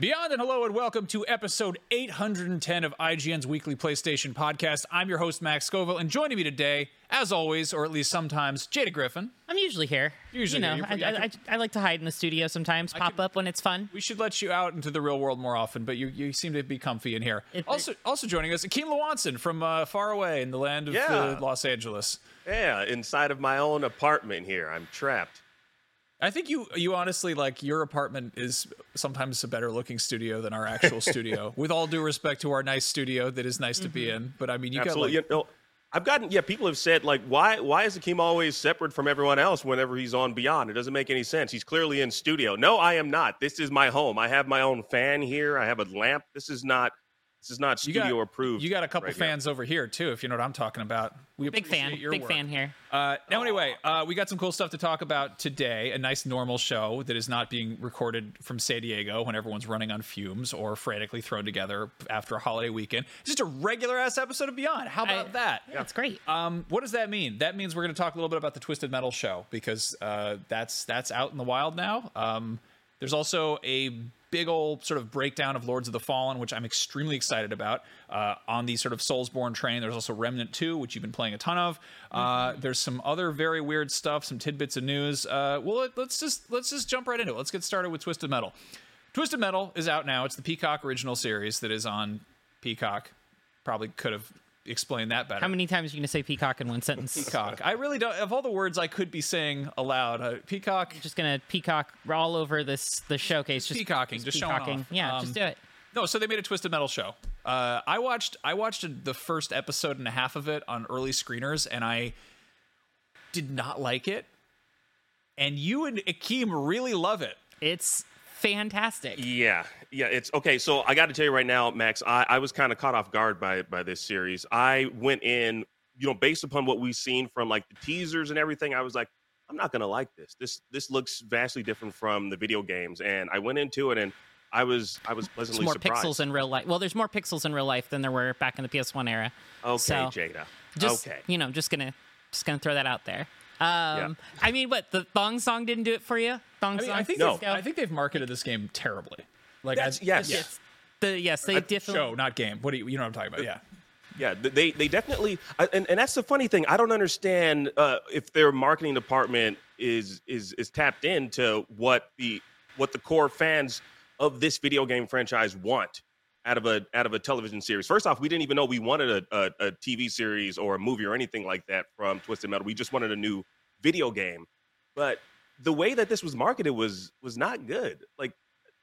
Beyond and hello and welcome to episode 810 of IGN's weekly PlayStation podcast. I'm your host, Max Scoville, and joining me today, as always, or at least sometimes, Jada Griffin. I'm usually here. Usually you know, here. I, You- I I, I, can- I like to hide in the studio sometimes, pop can- up when it's fun. We should let you out into the real world more often, but you, you seem to be comfy in here. It- also, also joining us, Akeem Lawanson from uh, far away in the land of Yeah. uh, Los Angeles. Yeah, inside of my own apartment here. I'm trapped. I think you you honestly like your apartment is sometimes a better looking studio than our actual studio. With all due respect to our nice studio that is nice to be mm-hmm. in, but I mean you Absolutely. got like, you know, I've gotten yeah, people have said like why why is Akeem always separate from everyone else whenever he's on Beyond? It doesn't make any sense. He's clearly in studio. No, I am not. This is my home. I have my own fan here. I have a lamp. This is not this is not you studio got, approved. You got a couple right now. fans over here too, if you know what I'm talking about. We Big fan, your big work. fan here. Uh, now, anyway, uh, we got some cool stuff to talk about today. A nice normal show that is not being recorded from San Diego when everyone's running on fumes or frantically thrown together after a holiday weekend. It's just a regular ass episode of Beyond. How about I- that? Yeah, it's great. Um, what does that mean? That means we're going to talk a little bit about the Twisted Metal show because uh, that's that's out in the wild now. Um, there's also a big old sort of breakdown of Lords of the Fallen, which I'm extremely excited about. Uh, on the sort of Soulsborne train, there's also Remnant 2, which you've been playing a ton of. Uh, there's some other very weird stuff, some tidbits of news. Uh, well, let, let's just let's just jump right into it. Let's get started with Twisted Metal. Twisted Metal is out now. It's the Peacock original series that is on Peacock. Probably could have explained that better. How many times are you going to say peacock in one sentence? Peacock. I really don't. Of all the words I could be saying aloud, uh, peacock. Just going to peacock all over this the showcase. Just peacocking, just showing peacocking. off. Yeah, Um, just do it. No, so they made a Twisted Metal show. Uh, I watched. I watched the first episode and a half of it on early screeners, and I did not like it. And you and Akeem really love it. It's fantastic. Yeah, yeah, it's okay. So I got to tell you right now, Max, I, I was kind of caught off guard by by this series. I went in, you know, based upon what we've seen from like the teasers and everything. I was like, I'm not gonna like this. This this looks vastly different from the video games, and I went into it and I was I was There's pleasantly more surprised. pixels in real life. Well, there's more pixels in real life than there were back in the PS1 era. okay, so, Jada. Just okay. you know, just gonna just gonna throw that out there. Um, I mean, what the thong song didn't do it for you? Thong I mean, song. I think No. I think they've marketed this game terribly. Like I, yes. Yes. The yes, they definitely. show, not game. What do you? You know what I'm talking about? Yeah. Yeah, they they definitely, and, and that's the funny thing. I don't understand uh, if their marketing department is is is tapped into what the what the core fans of this video game franchise want out of a out of a television series. First off, we didn't even know we wanted a, a, a TV series or a movie or anything like that from Twisted Metal. We just wanted a new video game. But the way that this was marketed was was not good. Like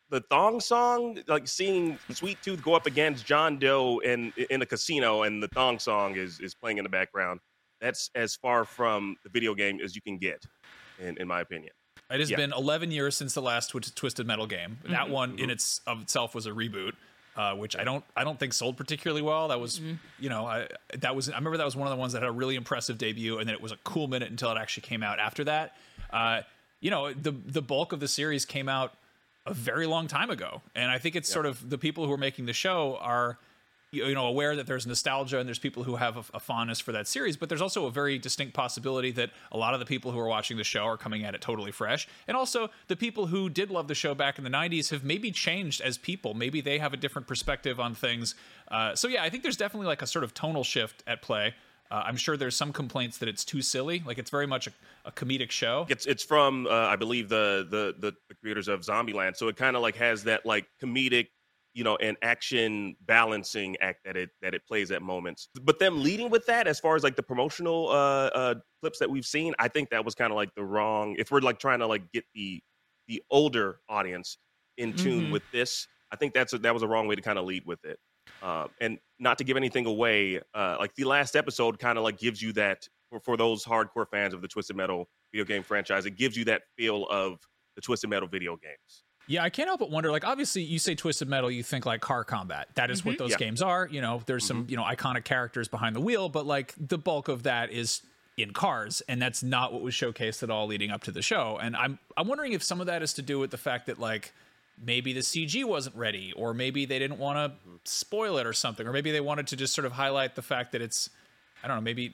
the thong song, like seeing Sweet Tooth go up against John Doe in in a casino, and the thong song is is playing in the background. That's as far from the video game as you can get, in in my opinion. It has Yeah. been 11 years since the last Twi- Twisted Metal game. Mm-hmm. That one in its of itself was a reboot, uh, which I don't I don't think sold particularly well. That was Mm-hmm. you know I that was I remember that was one of the ones that had a really impressive debut, and then it was a cool minute until it actually came out. After that, uh, you know the the bulk of the series came out a very long time ago, and I think it's sort of the people who are making the show are you know aware that there's nostalgia and there's people who have a, a, fondness for that series but there's also a very distinct possibility that a lot of the people who are watching the show are coming at it totally fresh. And also the people who did love the show back in the 90s have maybe changed as people. Maybe they have a different perspective on things. Uh, so yeah i think there's definitely like a sort of tonal shift at play uh, I'm sure there's some complaints that it's too silly. Like it's very much a, a comedic show. It's it's from uh, I believe the, the the the creators of Zombieland, so it kind of like has that like comedic you know, and action balancing act that it that it plays at moments. But them leading with that, as far as like the promotional uh, uh clips that we've seen, I think that was kind of like the wrong. If we're like trying to like get the the older audience in tune mm-hmm. with this, I think that's a, that was a wrong way to kind of lead with it. Uh, and not to give anything away, uh, like the last episode kind of like gives you that for, for those hardcore fans of the Twisted Metal video game franchise, it gives you that feel of the Twisted Metal video games. Yeah, I can't help but wonder. Like, obviously, you say Twisted Metal, you think like car combat. That is mm-hmm. what those yeah. games are. You know, there's mm-hmm. some you know iconic characters behind the wheel, but like the bulk of that is in cars, and that's not what was showcased at all leading up to the show. And I'm I'm wondering if some of that is to do with the fact that like maybe the CG wasn't ready, or maybe they didn't want to spoil it or something, or maybe they wanted to just sort of highlight the fact that it's I don't know, maybe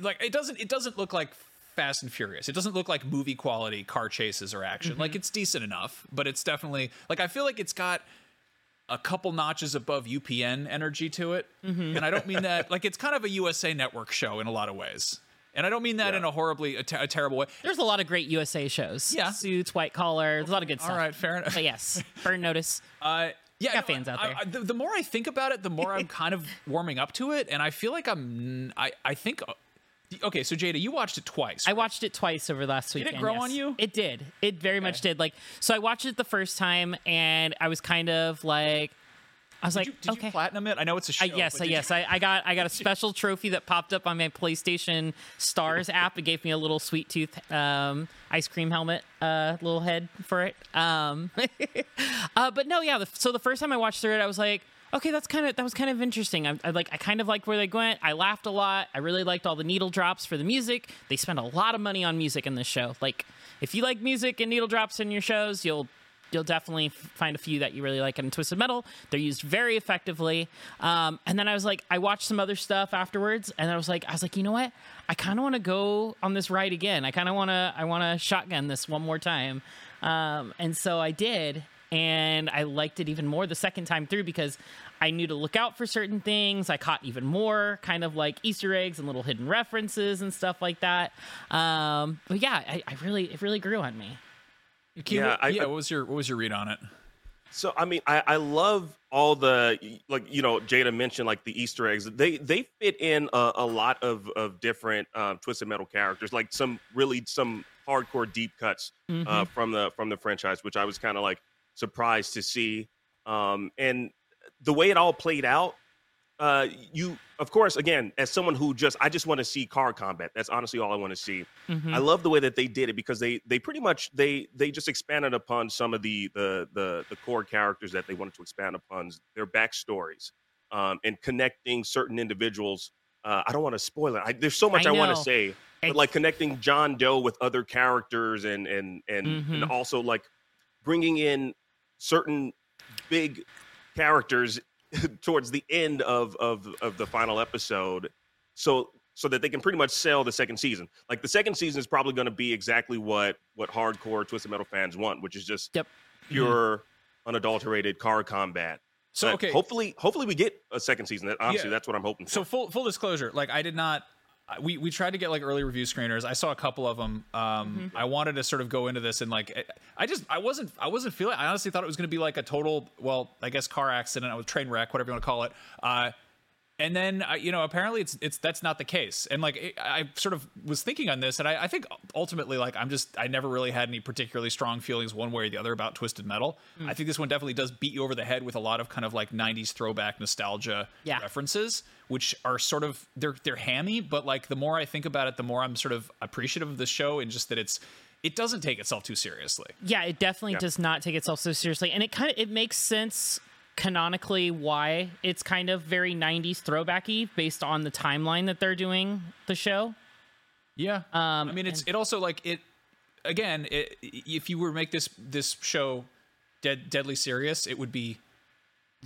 like it doesn't it doesn't look like Fast and Furious. It doesn't look like movie quality car chases or action. Mm-hmm. Like it's decent enough, but it's definitely like I feel like it's got a couple notches above UPN energy to it. Mm-hmm. And I don't mean that like it's kind of a USA Network show in a lot of ways. And I don't mean that yeah. in a horribly a, ter- a, terrible way. There's a lot of great USA shows. Yeah, suits, white collar, there's a lot of good stuff. All right, fair enough. But yes, burn notice. Uh, yeah, got fans out there. I, I, the, the, more I think about it, the more I'm kind of warming up to it, and I feel like I'm. I I think Okay, so Jada, you watched it twice. I watched it twice over last week. Did it grow yes. on you? It did. It very okay. much did. Like, so I watched it the first time, and I was kind of like, I was did like, you, did okay. you platinum it? I know it's a show. I, yes, yes. I, I, got I got a special trophy that popped up on my PlayStation Stars app. It gave me a little sweet tooth um, ice cream helmet, uh, little head for it. Um, uh, but no, yeah. The, so the first time I watched through it, I was like, okay, that's kind of that was kind of interesting. I, I, like I kind of liked where they went. I laughed a lot. I really liked all the needle drops for the music. They spend a lot of money on music in this show. Like if you like music and needle drops in your shows, you'll you'll definitely find a few that you really like in Twisted Metal. They're used very effectively. Um, and then I was like, I watched some other stuff afterwards, and I was like, I was like, you know what? I kind of want to go on this ride again. I kind of want to, I want to shotgun this one more time. Um, and so I did, and I liked it even more the second time through because I knew to look out for certain things. I caught even more kind of like Easter eggs and little hidden references and stuff like that. Um, but yeah, I, I, really it really grew on me. Yeah, I, yeah. What was your what was your read on it? So I mean, I, I love all the like you know Jada mentioned like the Easter eggs. They they fit in a, a lot of of different um, Twisted Metal characters, like some really some hardcore deep cuts uh, mm-hmm. uh, from the from the franchise, which I was kind of like surprised to see. Um, and the way it all played out, uh, you of course again as someone who just I just want to see car combat. That's honestly all I want to see. Mm-hmm. I love the way that they did it because they they pretty much they they just expanded upon some of the the the, the core characters that they wanted to expand upon their backstories um, and connecting certain individuals. Uh, I don't want to spoil it. I, there's so much I, I want to say, but like connecting John Doe with other characters and and and mm-hmm. and also like bringing in certain big characters towards the end of, of of the final episode so so that they can pretty much sell the second season like the second season is probably going to be exactly what what hardcore twisted metal fans want which is just yep. pure mm-hmm. unadulterated car combat so okay hopefully hopefully we get a second season that honestly yeah. that's what i'm hoping for. so full full disclosure like i did not we we tried to get like early review screeners. I saw a couple of them. Um, mm-hmm. I wanted to sort of go into this and like I just I wasn't I wasn't feeling. I honestly thought it was going to be like a total well I guess car accident, a train wreck, whatever you want to call it. Uh, and then uh, you know apparently it's it's that's not the case and like it, i sort of was thinking on this and I, I, think ultimately like i'm just i never really had any particularly strong feelings one way or the other about twisted metal mm. i think this one definitely does beat you over the head with a lot of kind of like 90s throwback nostalgia yeah. references which are sort of they're they're hammy but like the more i think about it the more i'm sort of appreciative of the show and just that it's it doesn't take itself too seriously. Yeah, it definitely yeah. does not take itself so seriously, and it kind of it makes sense canonically why it's kind of very 90s throwbacky based on the timeline that they're doing the show. Yeah. Um, I mean, it's and- it also like it again. It, if you were to make this this show dead deadly serious, it would be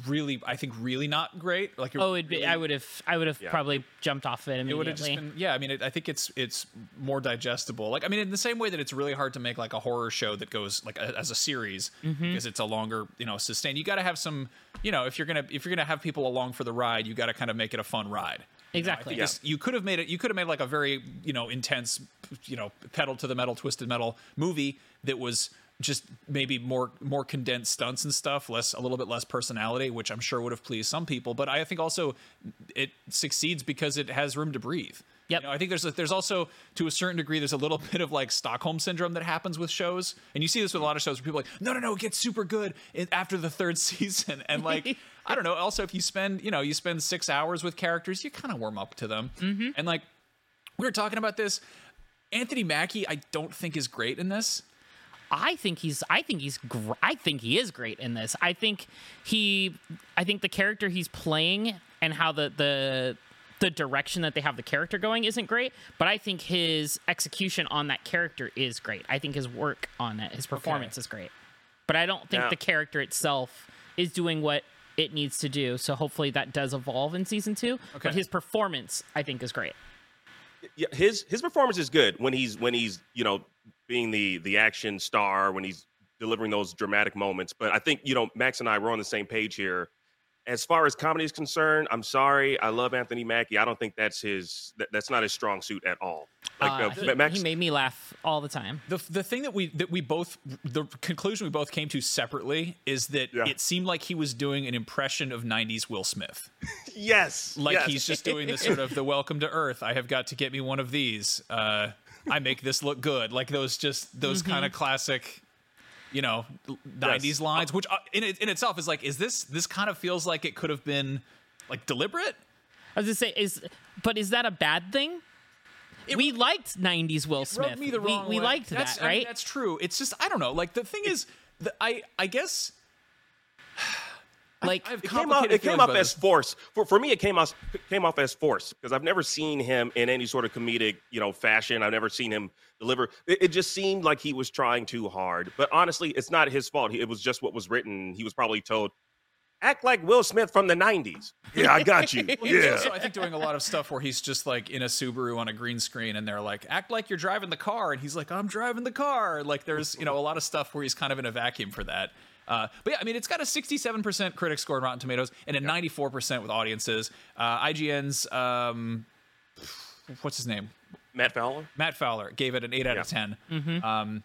really, I think, really not great. Like, Oh, it'd be, I would have, I would have Yeah. probably jumped off of it it would have immediately. just been yeah i mean it, i think it's it's more digestible like i mean in the same way that it's really hard to make like a horror show that goes like a, as a series Mm-hmm. because it's a longer you know sustained you got to have some you know if you're gonna if you're gonna have people along for the ride you got to kind of make it a fun ride You know, I Exactly. think this- you could have made it you could have made like a very you know intense you know pedal to the metal twisted metal movie that was just maybe more more condensed stunts and stuff less a little bit less personality which i'm sure would have pleased some people but i think also it succeeds because it has room to breathe Yep. You know, I think there's a, there's also to a certain degree there's a little bit of like Stockholm syndrome that happens with shows, and you see this with a lot of shows where people are like no no no it gets super good after the third season, and like I don't know. Also, if you spend you know you spend six hours with characters, you kind of warm up to them, Mm-hmm. and like we were talking about this. Anthony Mackie, I don't think is great in this. I think he's I think he's gr- I think he is great in this. I think he I think the character he's playing and how the the the direction that they have the character going isn't great, but I think his execution on that character is great. I think his work on it, his performance is great. But I don't think Now- the character itself is doing what it needs to do. So hopefully that does evolve in season 2. Okay. But his performance I think is great. yeah, his his performance is good when he's when he's you know being the the action star when he's delivering those dramatic moments. But I think you know Max and I were on the same page here. As far as comedy is concerned, I'm sorry. I love Anthony Mackie. I don't think that's his. That, that's not his strong suit at all. Like Uh, uh, he, Max, he made me laugh all the time. The the thing that we that we both the conclusion we both came to separately is that Yeah. it seemed like he was doing an impression of 90s Will Smith. yes, like yes. he's just doing the sort of the welcome to earth i have got to get me one of these uh i make this look good like those just those kind of classic you know 90s lines which uh, in, in itself is like is this this kind of feels like it could have been like deliberate I was gonna say is, but is that a bad thing? we liked '90s Will rubbed Smith. me the we, wrong we way. liked that's, that, I mean, right? that's true it's just i don't know like the thing is the, i i guess like I have it came off. complicated It came off as force. For for me, it came off came off as force because I've never seen him in any sort of comedic you know fashion. I've never seen him deliver. It, it just seemed like he was trying too hard. But honestly, it's not his fault. It was just what was written. He was probably told, "Act like Will Smith from the '90s." Yeah, I got you. He's yeah. also, I think, doing a lot of stuff where he's just like in a Subaru on a green screen, and they're like, "Act like you're driving the car," and he's like, "I'm driving the car." Like, there's you know a lot of stuff where he's kind of in a vacuum for that. Uh, but yeah, I mean, it's got a 67% critic score on Rotten Tomatoes and a 94% with audiences. Uh, IGN's um, what's his name? Matt Fowler. Matt Fowler gave it an eight out of Yeah. 10. Um,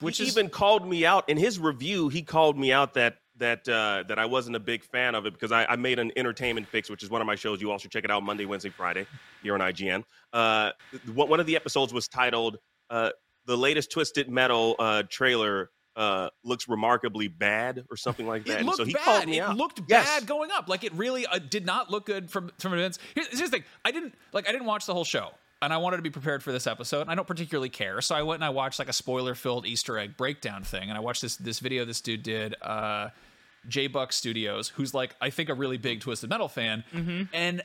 which he is even called me out in his review. He called me out that that uh, that I wasn't a big fan of it because I, I made an entertainment fix, which is one of my shows. You all should check it out Monday, Wednesday, Friday here on IGN. Uh, one of the episodes was titled uh, "The latest Twisted Metal uh, trailer." Uh, looks remarkably bad, or something like that. It looked so he bad. called me it out. looked Yes. bad going up. Like it really uh, did not look good from from events. Here's, here's the thing: I didn't like. I didn't watch the whole show, and I wanted to be prepared for this episode. And I don't particularly care, so I went and I watched like a spoiler-filled Easter egg breakdown thing, and I watched this this video this dude did. Uh, J Buck Studios, who's like I think a really big Twisted Metal fan, and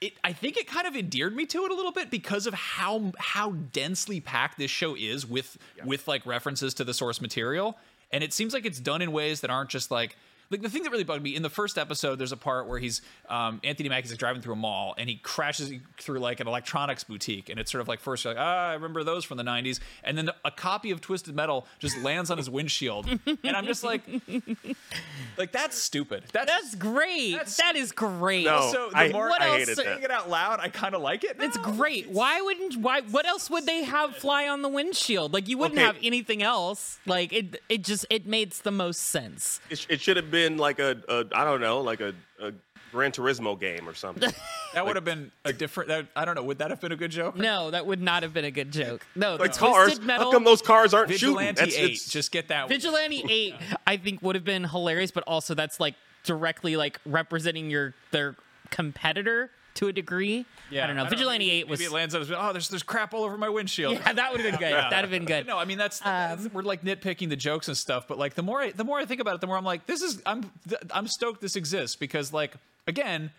it I think it kind of endeared me to it a little bit because of how how densely packed this show is with with like references to the source material. And it seems like it's done in ways that aren't just like like the thing that really bugged me in the first episode there's a part where he's um, anthony mackie's like driving through a mall and he crashes through like an electronics boutique and it's sort of like first you're like ah i remember those from the 90s and then a copy of twisted metal just lands on his windshield and i'm just like like that's stupid that's, that's great. That's- that is great. No, so the I- more What I else- hated saying it out loud i kind of like it It's now. great. Why wouldn't why what else would they have fly on the windshield? Like you wouldn't Okay. have anything else. Like it it just it makes the most sense. It, it should have been like a, a I don't know, like a, a Gran Turismo game or something. That would have been a different. That, I don't know. Would that have been a good joke? No, that would not have been a good joke. No, like the cars. Metal How come those cars aren't Vigilante shooting? eight. it's- Just get that. Vigilante 8 I think would have been hilarious, but also that's like directly like representing your their competitor to a degree. Yeah, I don't know. Vigilante maybe, 8 was Maybe it lands on. his- Oh, there's there's crap all over my windshield. Yeah, that would have been good. That'd have been good. No, I mean that's, that's- we're like nitpicking the jokes and stuff, but like the more I, the more I think about it, the more I'm like, this is I'm I'm stoked this exists because like again,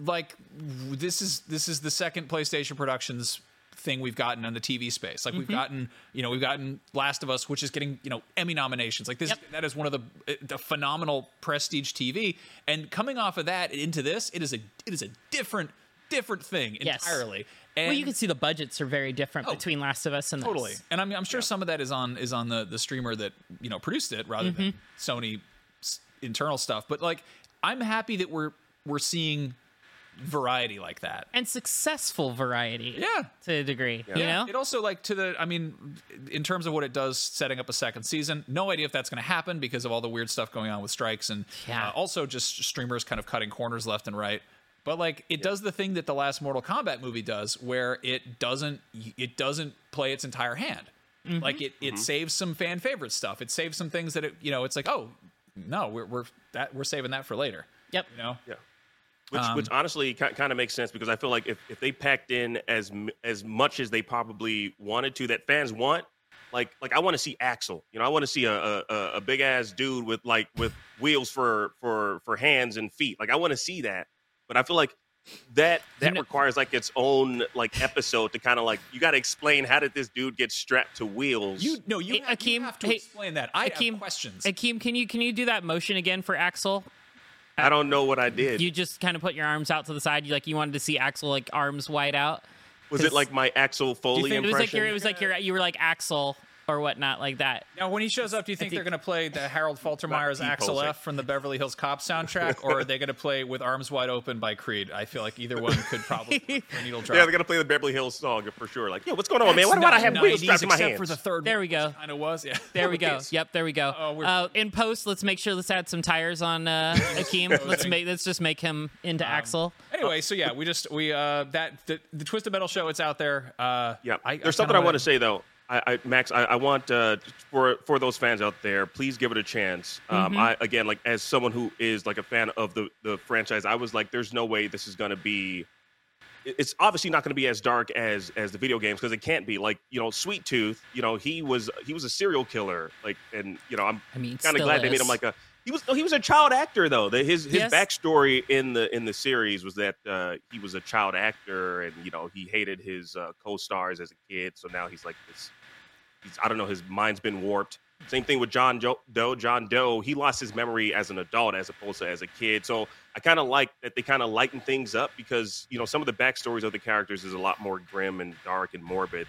like this is this is the second PlayStation Productions thing we've gotten in the TV space. Like Mm-hmm. we've gotten, you know, we've gotten Last of Us, which is getting, you know, Emmy nominations. Like this, Yep. that is one of the, the phenomenal prestige TV. And coming off of that into this, it is a it is a different different thing Yes. entirely. And well, you can see the budgets are very different Oh, between Last of Us and totally This. and i'm, I'm sure some of that is on is on the the streamer that you know produced it rather than Mm-hmm. sony s- internal stuff but like i'm happy that we're we're seeing variety like that and successful variety. Yeah. to a degree. You know, it also like to the. I mean, in terms of what it does, setting up a second season. No idea if that's going to happen because of all the weird stuff going on with strikes and Yeah. uh, also just streamers kind of cutting corners left and right. But like, it does the thing that the last Mortal Kombat movie does, where it doesn't it doesn't play its entire hand. Mm-hmm. Like it it saves some fan favorite stuff. It saves some things that it you know it's like oh no we're we're that we're saving that for later. Yep. You know. Yeah. Which, Um, which honestly kind of makes sense because I feel like if, if they packed in as as much as they probably wanted to, that fans want, like like I want to see Axel. You know, I want to see a, a, a- a big ass dude with like with wheels for for for hands and feet. Like I want to see that, but I feel like that that know- requires like its own like episode to kind of like you got to explain how did this dude get strapped to wheels. You no you, Hey, have, you have to hey, explain that. I Akeem, have questions. Akeem, can you can you do that motion again for Axel? I don't know what I did. You just kind of put your arms out to the side. You like you wanted to see Axel like arms wide out. was it like my Axel Foley impression? it was like your, it was like your you were like Axel or whatnot like that. Now, when he shows up, do you think, they're going to play the Harold Faltermeyer's Axel F from the Beverly Hills Cop soundtrack, or are they going to play with Arms Wide Open by Creed? I feel like either one could probably needle drop. yeah, they're gonna play the Beverly Hills song for sure. Like, yeah, what's going on, man? Why do I have wheels 90s strapped to my except hands? for the third There we go. Kind of was, yeah. There we go. Yep, there we go. Oh, we're- uh, in post, let's make sure let's add some tires on uh, Akeem. let's make let's just make him into Um, Axel. Anyway, so yeah, we just we uh that the, the Twisted Metal show. It's out there. Uh, Yeah, I, there's something I want to say though. I, I Max, I, I want uh, for for those fans out there, please give it a chance. Um, Mm-hmm. I again, like as someone who is like a fan of the the franchise, I was like, there's no way this is gonna be. It's obviously not going to be as dark as as the video games because it can't be. Like you know, Sweet Tooth, you know, he was he was a serial killer. Like, and you know, I'm I mean, kind of glad they made him like a. He was he was a child actor though. The, his his Yes. backstory in the in the series was that uh, he was a child actor and you know he hated his uh, co-stars as a kid. So now he's like this. He's I don't know. His mind's been warped. Same thing with John jo- Doe. John Doe. He lost his memory as an adult as opposed to as a kid. So I kind of like that they kind of lighten things up because you know some of the backstories of the characters is a lot more grim and dark and morbid.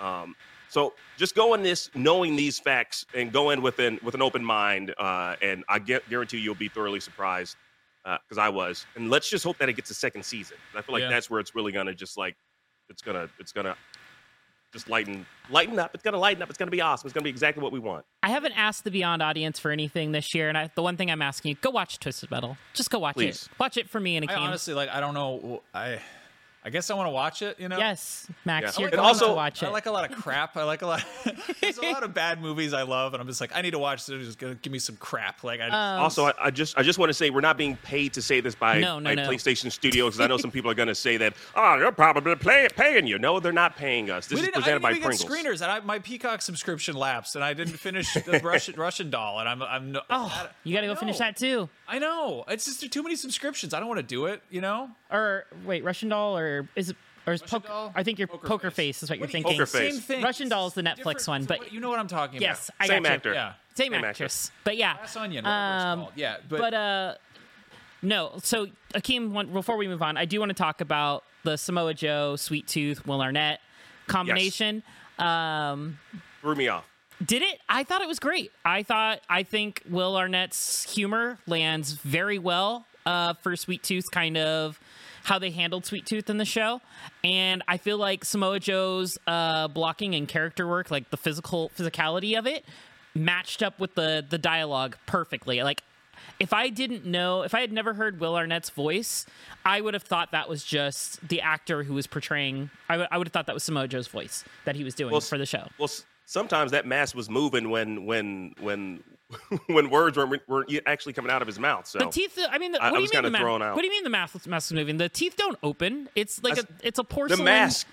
Um, so just go in this knowing these facts and go in with an with an open mind, uh, and I get, guarantee you'll be thoroughly surprised because I was. And let's just hope that it gets a second season. I feel like Yeah. that's where it's really gonna just like it's gonna it's gonna just lighten lighten up. It's gonna lighten up. It's gonna be awesome. It's gonna be exactly what we want. I haven't asked the Beyond audience for anything this year, and I, the one thing I'm asking you, go watch Twisted Metal. Just go watch Please. it. Watch it for me and I Akeem. honestly like. I don't know. I I guess I want to watch it. You know. yes, Max, Yeah. you're And going also- to watch it. I like a lot of crap. I like a lot. there's a lot of bad movies I love, and I'm just like, I need to watch. So just gonna give me some crap. Like I. Just, Um, also, I, I just I just want to say we're not being paid to say this by, No, no, by no. PlayStation Studios because I know some people are gonna say that oh they're probably play, paying you. No, they're not paying us. This we is didn't, I presented didn't by even Pringles. screeners, and I, my Peacock subscription lapsed, and I didn't finish the Russian Russian doll, and I'm I'm. No, oh, you got to go finish that too. I know. It's just there are too many subscriptions. I don't want to do it. You know. Or wait, Russian Doll, or is it? Or is Russian poker? Doll? I think your Poker poker, Face. face. is what, What you're thinking. Poker Face. Same thing. Russian Doll is the Netflix Different- one, but you know what I'm talking about. yes, about. I Same got you. actor. Yeah. Same Same actress. But yeah, Glass Onion, whatever it's Um. Yeah, but, but uh no so akeem before we move on i do want to talk about the samoa joe sweet tooth will arnett combination um Threw me off. did it i thought it was great i thought i think will arnett's humor lands very well uh for sweet tooth kind of how they handled sweet tooth in the show and i feel like samoa joe's uh blocking and character work like the physical physicality of it matched up with the the dialogue perfectly like if I didn't know, if I had never heard Will Arnett's voice, I would have thought that was just the actor who was portraying. I would- have thought that was Samoa Joe's voice that he was doing Well, for the show. Well, sometimes that mask was moving when when when when words weren't, weren't actually coming out of his mouth. So The teeth. I mean, the, I- what I do you was mean the kinda thrown mask? out. What do you mean the mask? Mask is moving. The teeth don't open. It's like I a. s- It's a the porcelain. mask,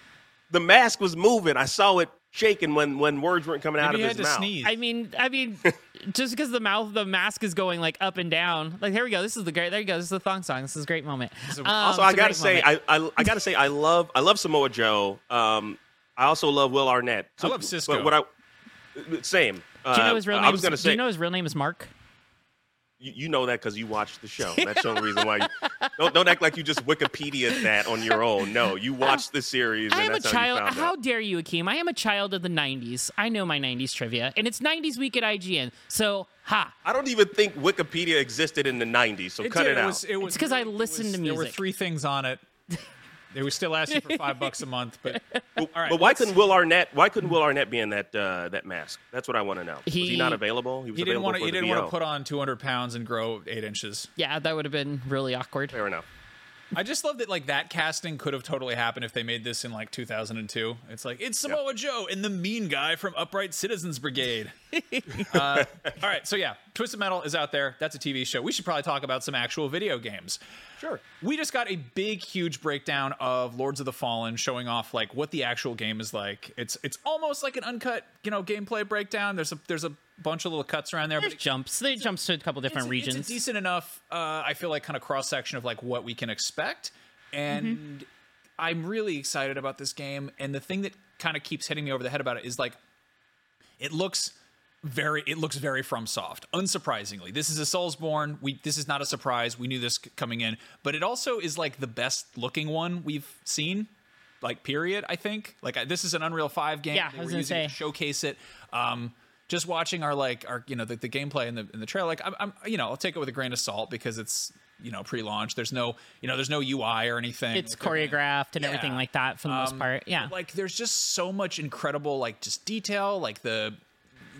the mask was moving. I saw it shaking when when words weren't coming out of he had his to mouth. sneeze. I mean, I mean, just because the mouth, the mask is going like up and down. Like here we go. This is the great. There you go. This is the thong song. This is a great moment. Um, Also, I gotta say, moment. I, I I gotta say, I love I love Samoa Joe. Um, I also love Will Arnett. So, I love Cisco. But what I same. Do you know his real Uh, name? I was gonna say, do you know his real name is Mark? you, you know that because you watched the show. That's the only reason why. You, don't don't act like you just Wikipedia that on your own. No, you watched the series. I and am a child. How, How dare you, Akeem? I am a child of the '90s. I know my '90s trivia, and it's '90s week at IGN. So, ha! I don't even think Wikipedia existed in the '90s. So cut did. it out. It Was, it was 'cause I really- it listen was- to music. There were three things on it. They were still asking for five bucks a month, but But, all right, but why couldn't Will Arnett? Why couldn't Will Arnett be in that uh, that mask? That's what I want to know. was he He- not available? was he didn't available want to. He didn't want to put on 200 pounds and grow eight inches. Yeah, that would have been really awkward. Fair enough. I just love that like that casting could have totally happened if they made this in like 2002. It's like it's Samoa Joe and the mean guy from Upright Citizens Brigade. uh, all right, so yeah, Twisted Metal is out there. That's a TV show. We should probably talk about some actual video games. Sure. We just got a big, huge breakdown of Lords of the Fallen, showing off like what the actual game is like. It's it's almost like an uncut, you know, gameplay breakdown. There's a there's a bunch of little cuts around there, There's but jumps. They jumps to a couple different it's, regions. It's decent enough, uh, I feel like, kind of cross section of like what we can expect, and Mm-hmm. I'm really excited about this game. And the thing that kind of keeps hitting me over the head about it is like, it looks very, it looks very FromSoft. Unsurprisingly, this is a Soulsborne. We this is not a surprise. We knew this coming in, but it also is like the best looking one we've seen. Like period, I think. Like I- this is an Unreal Five game. Yeah, I was were gonna using it to say. showcase it. Um, just watching our like our you know the, the gameplay in the in the trailer, like I'm, I'm you know I'll take it with a grain of salt because it's you know pre-launch. There's no you know there's no UI or anything. it's choreographed and everything like that for the most Um, part. Yeah. like there's just so much incredible like just detail, like the,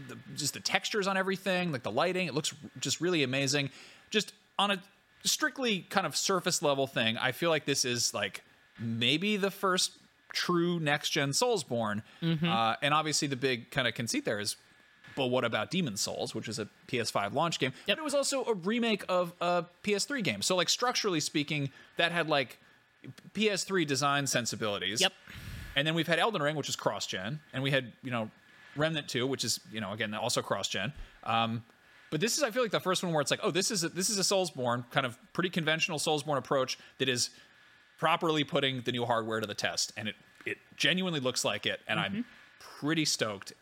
the just the textures on everything, like the lighting. It looks just really amazing. Just on a strictly kind of surface level thing, I feel like this is like maybe the first true next gen Soulsborne. Mm-hmm. Uh, and obviously the big kind of conceit there is. But what about Demon Souls, which is a PS5 launch game? Yep. But it was also a remake of a PS3 game. So, like structurally speaking, that had like PS3 design sensibilities. Yep. And then we've had Elden Ring, which is cross gen, and we had you know Remnant 2, which is you know again also cross gen. Um, but this is I feel like the first one where it's like, oh, this is a, this is a Soulsborne kind of pretty conventional Soulsborne approach that is properly putting the new hardware to the test, and it it genuinely looks like it, and I'm pretty stoked.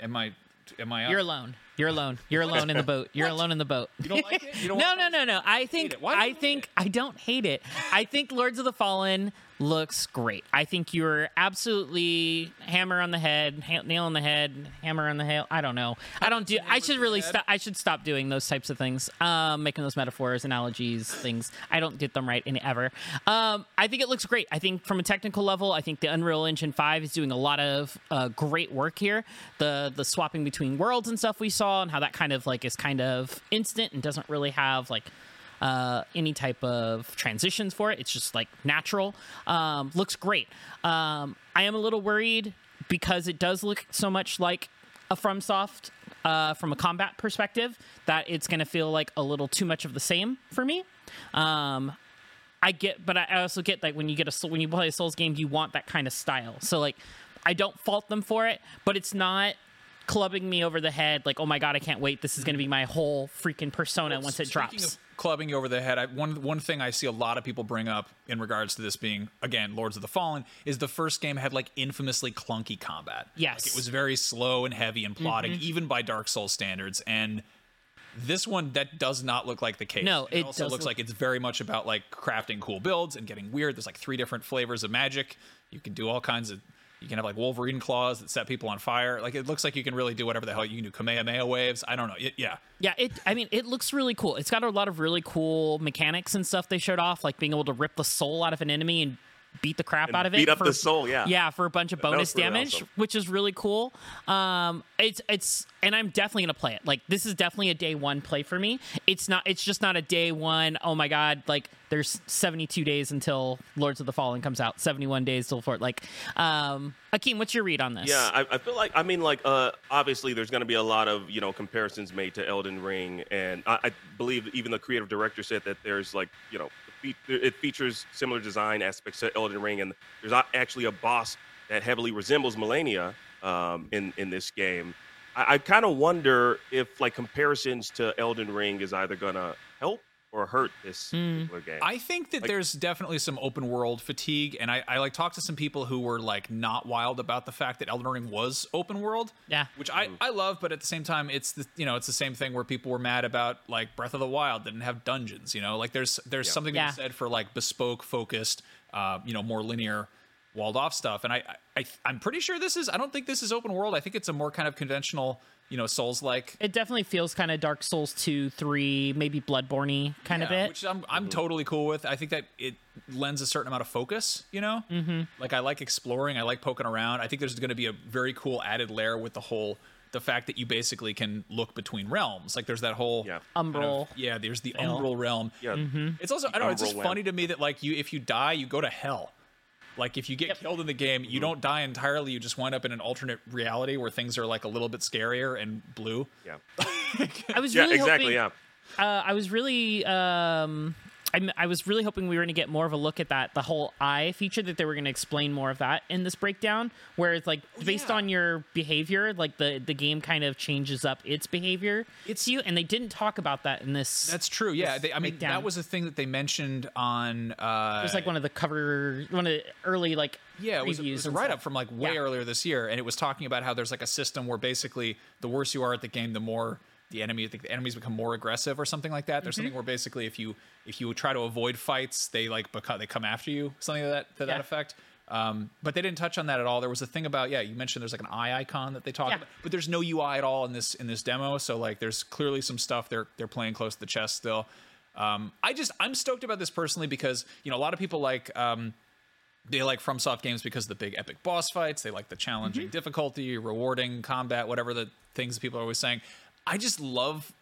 Am I? Am I? You're alone. You're alone. You're alone in the boat. You're alone in the boat. You don't like it? You don't no, no, no, no. I think it. Why do you I think I don't hate it. I think Lords of the Fallen looks great. I think you're absolutely hammer on the head, ha- nail on the head, hammer on the hail. I don't know. I don't do. I should really stop. I should stop doing those types of things. Um, making those metaphors, analogies, things. I don't get them right in ever. Um, I think it looks great. I think from a technical level, I think the Unreal Engine Five is doing a lot of uh, great work here. The the swapping between worlds and stuff we saw, and how that kind of like is kind of instant and doesn't really have like uh, any type of transitions for it. It's just like natural. Um, looks great. Um, I am a little worried because it does look so much like a FromSoft uh, from a combat perspective that it's going to feel like a little too much of the same for me. Um, I get, but I also get like when you get a when you play a Souls game, you want that kind of style. So like, I don't fault them for it, but it's not clubbing me over the head like, oh my god, I can't wait. This is going to be my whole freaking persona once it drops. Of clubbing you over the head, I, one one thing I see a lot of people bring up in regards to this being again Lords of the Fallen is the first game had like infamously clunky combat. Yes. like, it was very slow and heavy and plodding, Mm-hmm. even by Dark Souls standards. And this one that does not look like the case. No, it also looks look- like it's very much about like crafting cool builds and getting weird. There's like three different flavors of magic. You can do all kinds of. You can have like Wolverine claws that set people on fire. Like it looks like you can really do whatever the hell you can do. Kamehameha waves. I don't know. It- yeah. Yeah, it. I mean, it looks really cool. It's got a lot of really cool mechanics and stuff they showed off, like being able to rip the soul out of an enemy and beat the crap And out of it. beat up for- the soul, yeah. yeah, for a bunch of bonus really damage, awesome. which is really cool. Um, it's it's, and I'm definitely gonna play it. Like this is definitely a day one play for me. It's not. It's just not a day one. Oh my god! Like there's 72 days until Lords of the Fallen comes out. 71 days till for like. Um, Akeem, what's your read on this? Yeah, I, I feel like I mean, like, uh, obviously, there's going to be a lot of you know comparisons made to Elden Ring, and I, I believe even the creative director said that there's like you know it features similar design aspects to Elden Ring, and there's actually a boss that heavily resembles Malenia um, in in this game. I, I kind of wonder if like comparisons to Elden Ring is either to help or hurt this particular game. I think that there's definitely some open world fatigue, and I, I like talked to some people who were like not wild about the fact that Elden Ring was open world. Yeah. which I, I love, but at the same time, it's the you know it's the same thing where people were mad about like Breath of the Wild didn't have dungeons. You know, like there's there's something to Yeah. be said for like bespoke, focused, uh, you know, more linear. Walled off stuff, and I, I, I'm pretty sure this is. I don't think this is open world. I think it's a more kind of conventional, you know, Souls like It definitely feels kind of Dark Souls 2, 3, maybe Bloodborne kind of Yeah, bit. which I'm I'm totally cool with. I think that it lends a certain amount of focus. You know, mm-hmm. like I like exploring. I like poking around. I think there's going to be a very cool added layer with the whole the fact that you basically can look between realms. Like there's that whole Yeah. Umbral. yeah. There's the umbral realm. yeah, It's also I don't know. It's just Umbral funny to me that like you if you die you go to hell. Like if you get killed in the game, you don't die entirely. You just wind up in an alternate reality where things are like a little bit scarier and blue. yeah, I was yeah, really exactly. hoping, Yeah, uh, I was really um I'm, I was really hoping we were going to get more of a look at that the whole eye feature that they were going to explain more of that in this breakdown where it's like based yeah. on your behavior like the the game kind of changes up its behavior it's you and they didn't talk about that in this That's true. Yeah, they, I mean breakdown. that was a thing that they mentioned on. Uh, it was like one of the cover one of the early like Yeah, it was, it was a write-up from like way Yeah. earlier this year, and it was talking about how there's like a system where basically the worse you are at the game, the more the enemy, I think the enemies become more aggressive or something like that. There's Mm-hmm. something where basically if you if you try to avoid fights, they like become they come after you, something to that to that effect. Um, but they didn't touch on that at all. There was a thing about yeah, you mentioned there's like an eye icon that they talk Yeah. about, but there's no UI at all in this in this demo. So like there's clearly some stuff they're they're playing close to the chest still. Um, I just I'm stoked about this personally because you know a lot of people like um, they like FromSoft games because of the big epic boss fights. They like the challenging Mm-hmm. difficulty, rewarding combat, whatever the things that people are always saying. I just love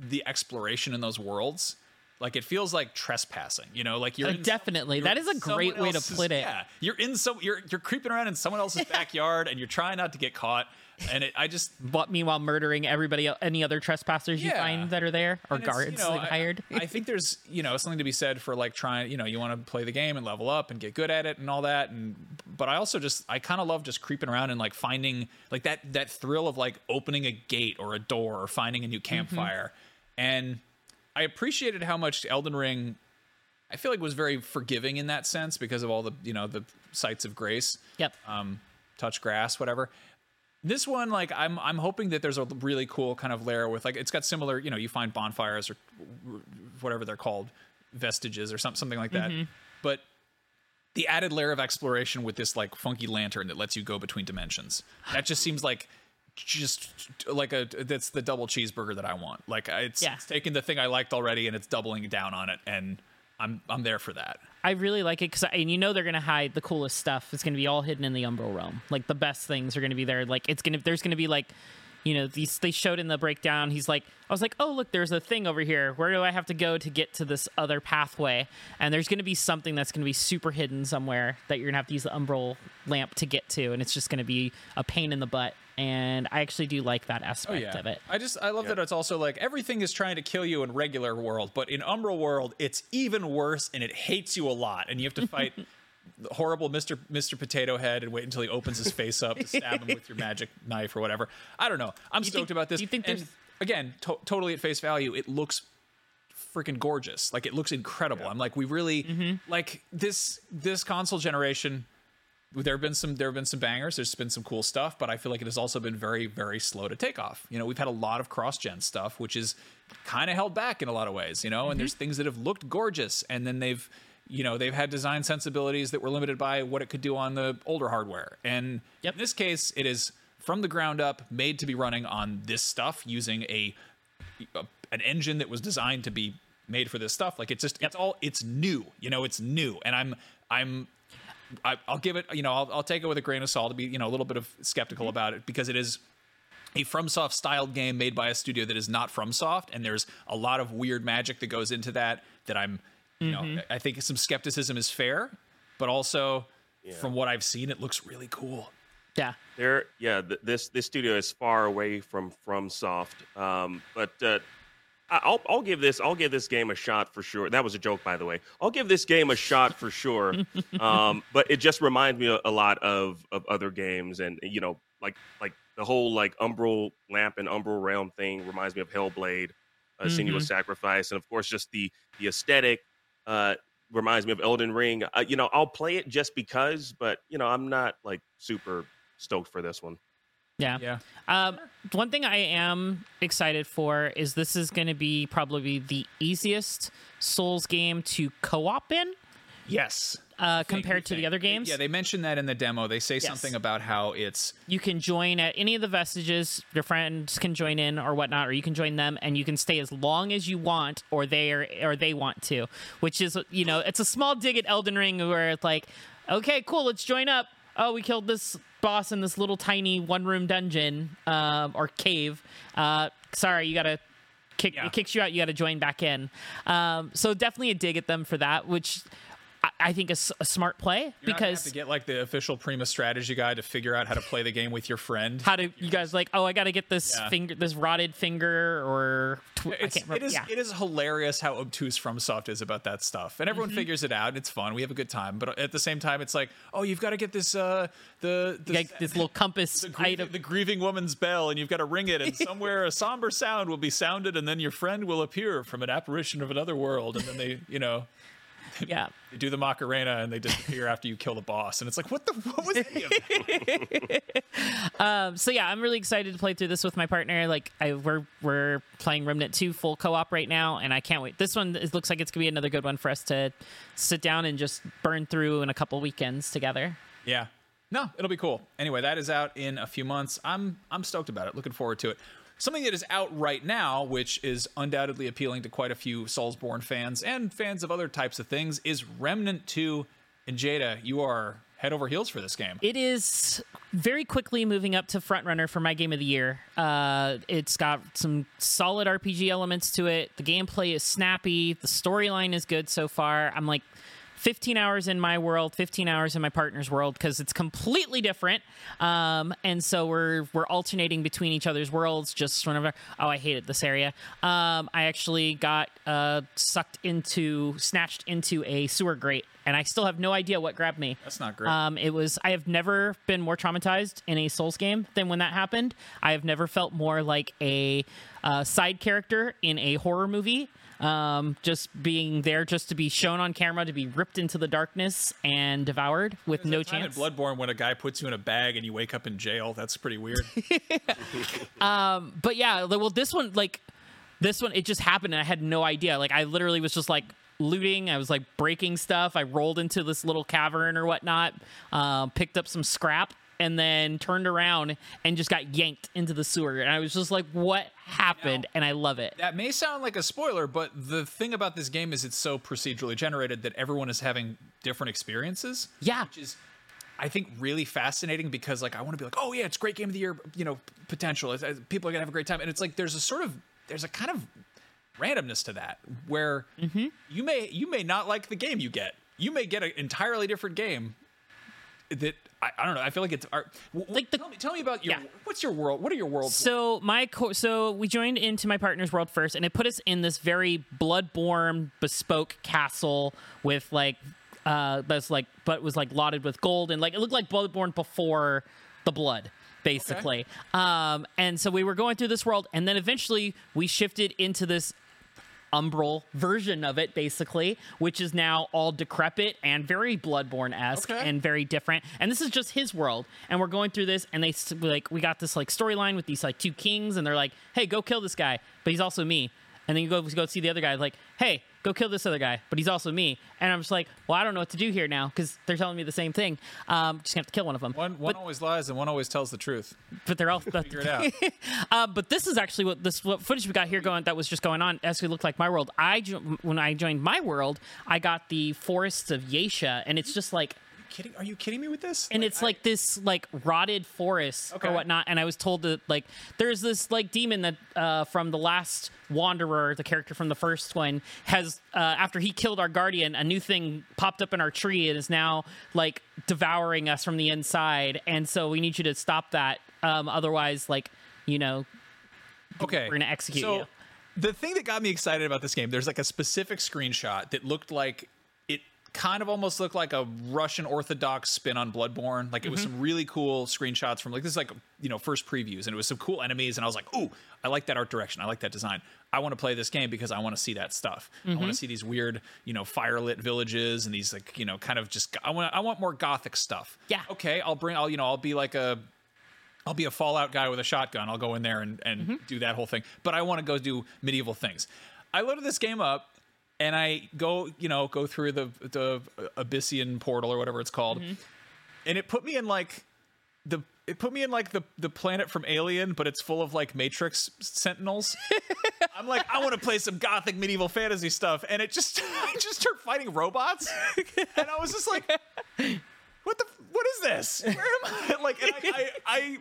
the exploration in those worlds. Like it feels like trespassing, you know, like you're Uh, in- definitely. you're That is a great way to put it. Yeah, you're in some you're you're creeping around in someone else's backyard and you're trying not to get caught. And it, I just but meanwhile murdering everybody any other trespassers you find that are there? Or guards you know, like, hired? I, think there's you know something to be said for like trying you know you want to play the game and level up and get good at it and all that and but I also just I kind of love just creeping around and like finding like that that thrill of like opening a gate or a door or finding a new Mm-hmm. campfire. And I appreciated how much Elden Ring I feel like was very forgiving in that sense because of all the you know the sites of grace. Yep. Um, touch grass, whatever. This one, like, I'm I'm hoping that there's a really cool kind of layer with like it's got similar, you know, you find bonfires or whatever they're called, vestiges or something something like that, mm-hmm. but the added layer of exploration with this like funky lantern that lets you go between dimensions. That just seems like just like a that's the double cheeseburger that I want. Like it's, Yeah. it's taking the thing I liked already and it's doubling down on it, and I'm I'm there for that. I really like it because, and you know, they're gonna hide the coolest stuff. It's gonna be all hidden in the Umbral realm. Like the best things are gonna be there. Like it's gonna, there's gonna be like, you know, these they showed in the breakdown. He's like, I was like, oh look, there's a thing over here. Where do I have to go to get to this other pathway? And there's gonna be something that's gonna be super hidden somewhere that you're gonna have to use the Umbral lamp to get to, and it's just gonna be a pain in the butt. And I actually do like that aspect of it. I just I love that it's also like everything is trying to kill you in regular world, but in Umbral world it's even worse and it hates you a lot, and you have to fight the horrible Mister Mister Potato Head and wait until he opens his face up to stab him with your magic knife or whatever. I don't know. I'm you stoked think- about this. do you think and there's- again, to- totally at face value, it looks freaking gorgeous. Like it looks incredible. I'm like, we really Mm-hmm. like this this console generation there have been some there have been some bangers. There's been some cool stuff but i feel like it has also been very very slow to take off. You know we've had a lot of cross gen stuff which is kind of held back in a lot of ways you know and there's mm-hmm. things that have looked gorgeous and then they've you know they've had design sensibilities that were limited by what it could do on the older hardware. And Yep. in this case it is from the ground up made to be running on this stuff using a, a an engine that was designed to be made for this stuff. Like it's just it's all it's new you know it's new. And i'm i'm I, I'll give it, you know, I'll, I'll take it with a grain of salt to be, you know, a little bit of skeptical about it because it is a FromSoft styled game made by a studio that is not FromSoft, and there's a lot of weird magic that goes into that. That I'm, you know, I think some skepticism is fair, but also from what I've seen, it looks really cool. Yeah. There, yeah, th- this this studio is far away from FromSoft, um, but uh, I- I'll I'll give this I'll give this game a shot for sure. That was a joke, by the way. I'll give this game a shot for sure. um, but it just reminds me a, a lot of of other games, and you know, like like the whole like Umbral Lamp and Umbral Realm thing reminds me of Hellblade. uh, Senua's Sacrifice, and of course, just the the aesthetic uh, reminds me of Elden Ring. Uh, you know, I'll play it just because, but you know, I'm not like super stoked for this one. Yeah. Yeah. Um, one thing I am excited for is this is going to be probably the easiest Souls game to co-op in Yes. uh, compared to the other games. Yeah, they mentioned that in the demo. They say something about how it's you can join at any of the vestiges. Your friends can join in or whatnot, or you can join them, and you can stay as long as you want, or they are, or they want to. Which is, you know, it's a small dig at Elden Ring where it's like, okay, cool, let's join up. Oh, we killed this boss in this little tiny one room dungeon um, or cave. Uh, sorry, you gotta kick. Yeah. It kicks you out. You gotta join back in. Um, so definitely a dig at them for that, which. I- I think is a smart play because You're not gonna have because to get like the official Prima strategy guide to figure out how to play the game with your friend. how do you guys like oh i gotta get this Yeah. finger this rotted finger or tw- i It's, can't it is yeah it is hilarious how obtuse FromSoft is about that stuff, and Mm-hmm. everyone figures it out. and It's fun. We have a good time, but at the same time, it's like, oh, you've got to get this uh the, like this little compass the, grieving, item the grieving woman's bell, and you've got to ring it, and somewhere a somber sound will be sounded, and then your friend will appear from an apparition of another world, and then they, you know, yeah they do the Macarena, and they disappear after you kill the boss, and it's like, what the what was any that? um so yeah i'm really excited to play through this with my partner like I, we're we're playing remnant 2 full co-op right now and i can't wait this one it looks like it's gonna be another good one for us to sit down and just burn through in a couple weekends together Yeah. No, it'll be cool. Anyway, that is out in a few months. I'm I'm stoked about it. Looking forward to it. Something that is out right now, which is undoubtedly appealing to quite a few Soulsborne fans and fans of other types of things, is Remnant 2. And Jada, you are head over heels for this game. It is very quickly moving up to front runner for my game of the year. Uh, it's got some solid RPG elements to it. The gameplay is snappy. The storyline is good so far. I'm like 15 hours in my world, 15 hours in my partner's world because it's completely different. Um, and so we're we're alternating between each other's worlds. Just whenever, oh, I hated this area. Um, I actually got uh, sucked into, snatched into a sewer grate, and I still have no idea what grabbed me. That's not great. Um, it was. I have never been more traumatized in a Souls game than when that happened. I have never felt more like a uh, side character in a horror movie. Um, just being there, just to be shown on camera, to be ripped into the darkness and devoured with no That time in chance. Bloodborne when a guy puts you in a bag and you wake up in jail. That's pretty weird. but yeah, well, this one, like this one, it just happened, and I had no idea. Like I literally was just like looting. I was like breaking stuff. I rolled into this little cavern or whatnot, um, picked up some scrap, and then turned around and just got yanked into the sewer. And I was just like, "What happened?" And I love it. that may sound like a spoiler, but the thing about this game is it's so procedurally generated that everyone is having different experiences. Yeah. Which is I think really fascinating because like I want to be like, oh yeah, it's great game of the year, you know, potential. It's, it's- people are gonna have a great time, and it's like there's a sort of there's a kind of randomness to that where Mm-hmm. you may you may not like the game you get. You may get an entirely different game that I, I don't know. I feel like it's art. w- Like the- tell me, tell me about your Yeah. what's your world? What are your worlds? So my co- so we joined into my partner's world first, and it put us in this very bloodborne bespoke castle with like uh that's like but was like lauded with gold and like it looked like bloodborne before the blood basically um and so we were going through this world and then eventually we shifted into this umbral version of it basically which is now all decrepit and very bloodborne-esque Okay. and very different. And this is just his world. And we're going through this and they like we got this like storyline with these like two kings and they're like hey go kill this guy but he's also me. And then you go go see the other guy like hey go kill this other guy but he's also me and i'm just like well i don't know what to do here now because they're telling me the same thing um just gonna have to kill one of them one one always lies and one always tells the truth. but they're all Figure it out. uh, but this is actually what this what footage we got here going that was just going on actually looked like my world. I when I joined my world, I got the forests of Yesha, and it's just like kidding? Are you kidding me with this? and it's like this like rotted forest Okay. or whatnot. And I was told that like there's this like demon that uh, from the last Wanderer, the character from the first one, has uh, after he killed our guardian, a new thing popped up in our tree and is now like devouring us from the inside. And so we need you to stop that. Um, otherwise, like you know, okay, we're gonna execute so, you. The thing that got me excited about this game, there's like a specific screenshot that looked like kind of almost looked like a Russian Orthodox spin on Bloodborne. Like it was mm-hmm. some really cool screenshots from like this is like you know first previews, and it was some cool enemies, and I was like, ooh, I like that art direction, I like that design. I want to play this game because I want to see that stuff. I want to mm-hmm. see these weird, you know, firelit villages and these like you know kind of just I want I want more gothic stuff. Yeah. Okay, I'll bring I'll you know I'll be like a I'll be a Fallout guy with a shotgun. I'll go in there and, and mm-hmm. do that whole thing. But I want to go do medieval things. I loaded this game up and I go, you know, go through the the Abyssian portal or whatever it's called. Mm-hmm. And it put me in like the it put me in like the the planet from Alien, but it's full of like Matrix sentinels. I'm like, I want to play some gothic medieval fantasy stuff, and it just I just start fighting robots, and I was just like, what the what is this? Where am I? Like, and I, I, I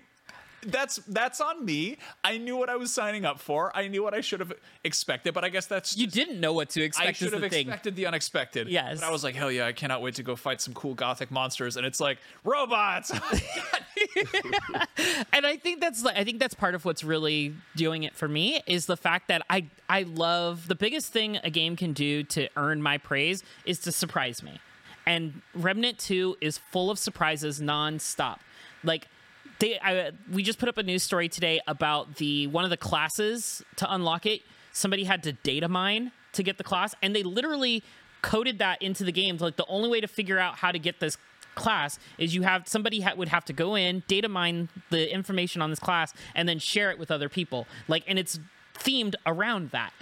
that's that's on me. I knew what I was signing up for. I knew what I should have expected, but I guess that's You didn't know what to expect. I should have expected the unexpected. Yes. But I was like, hell yeah, I cannot wait to go fight some cool gothic monsters. And it's like, robots. Oh and I think that's like I think that's part of what's really doing it for me is the fact that I I love the biggest thing a game can do to earn my praise is to surprise me. And Remnant 2 is full of surprises nonstop. Like they I, we just put up a news story today about the one of the classes to unlock it. Somebody had to data mine to get the class and they literally coded that into the game. Like the only way to figure out how to get this class is you have somebody ha- would have to go in data mine the information on this class and then share it with other people like and it's themed around that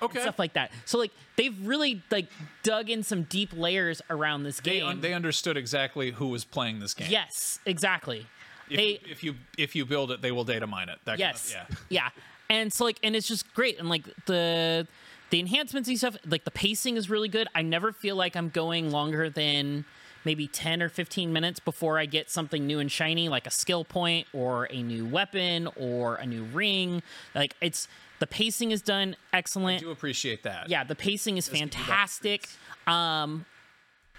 okay. stuff like that so like they've really like dug in some deep layers around this They, game un- they understood exactly who was playing this game. yes exactly If, they if you if you build it, they will data mine it. That kind of- yes. yeah. yeah. And so like and it's just great. And like the the enhancements and stuff like the pacing is really good. I never feel like i'm going longer than maybe 10 or 15 minutes before i get something new and shiny like a skill point or a new weapon or a new ring. Like it's the pacing is done excellent. I do appreciate that. yeah the pacing is fantastic. um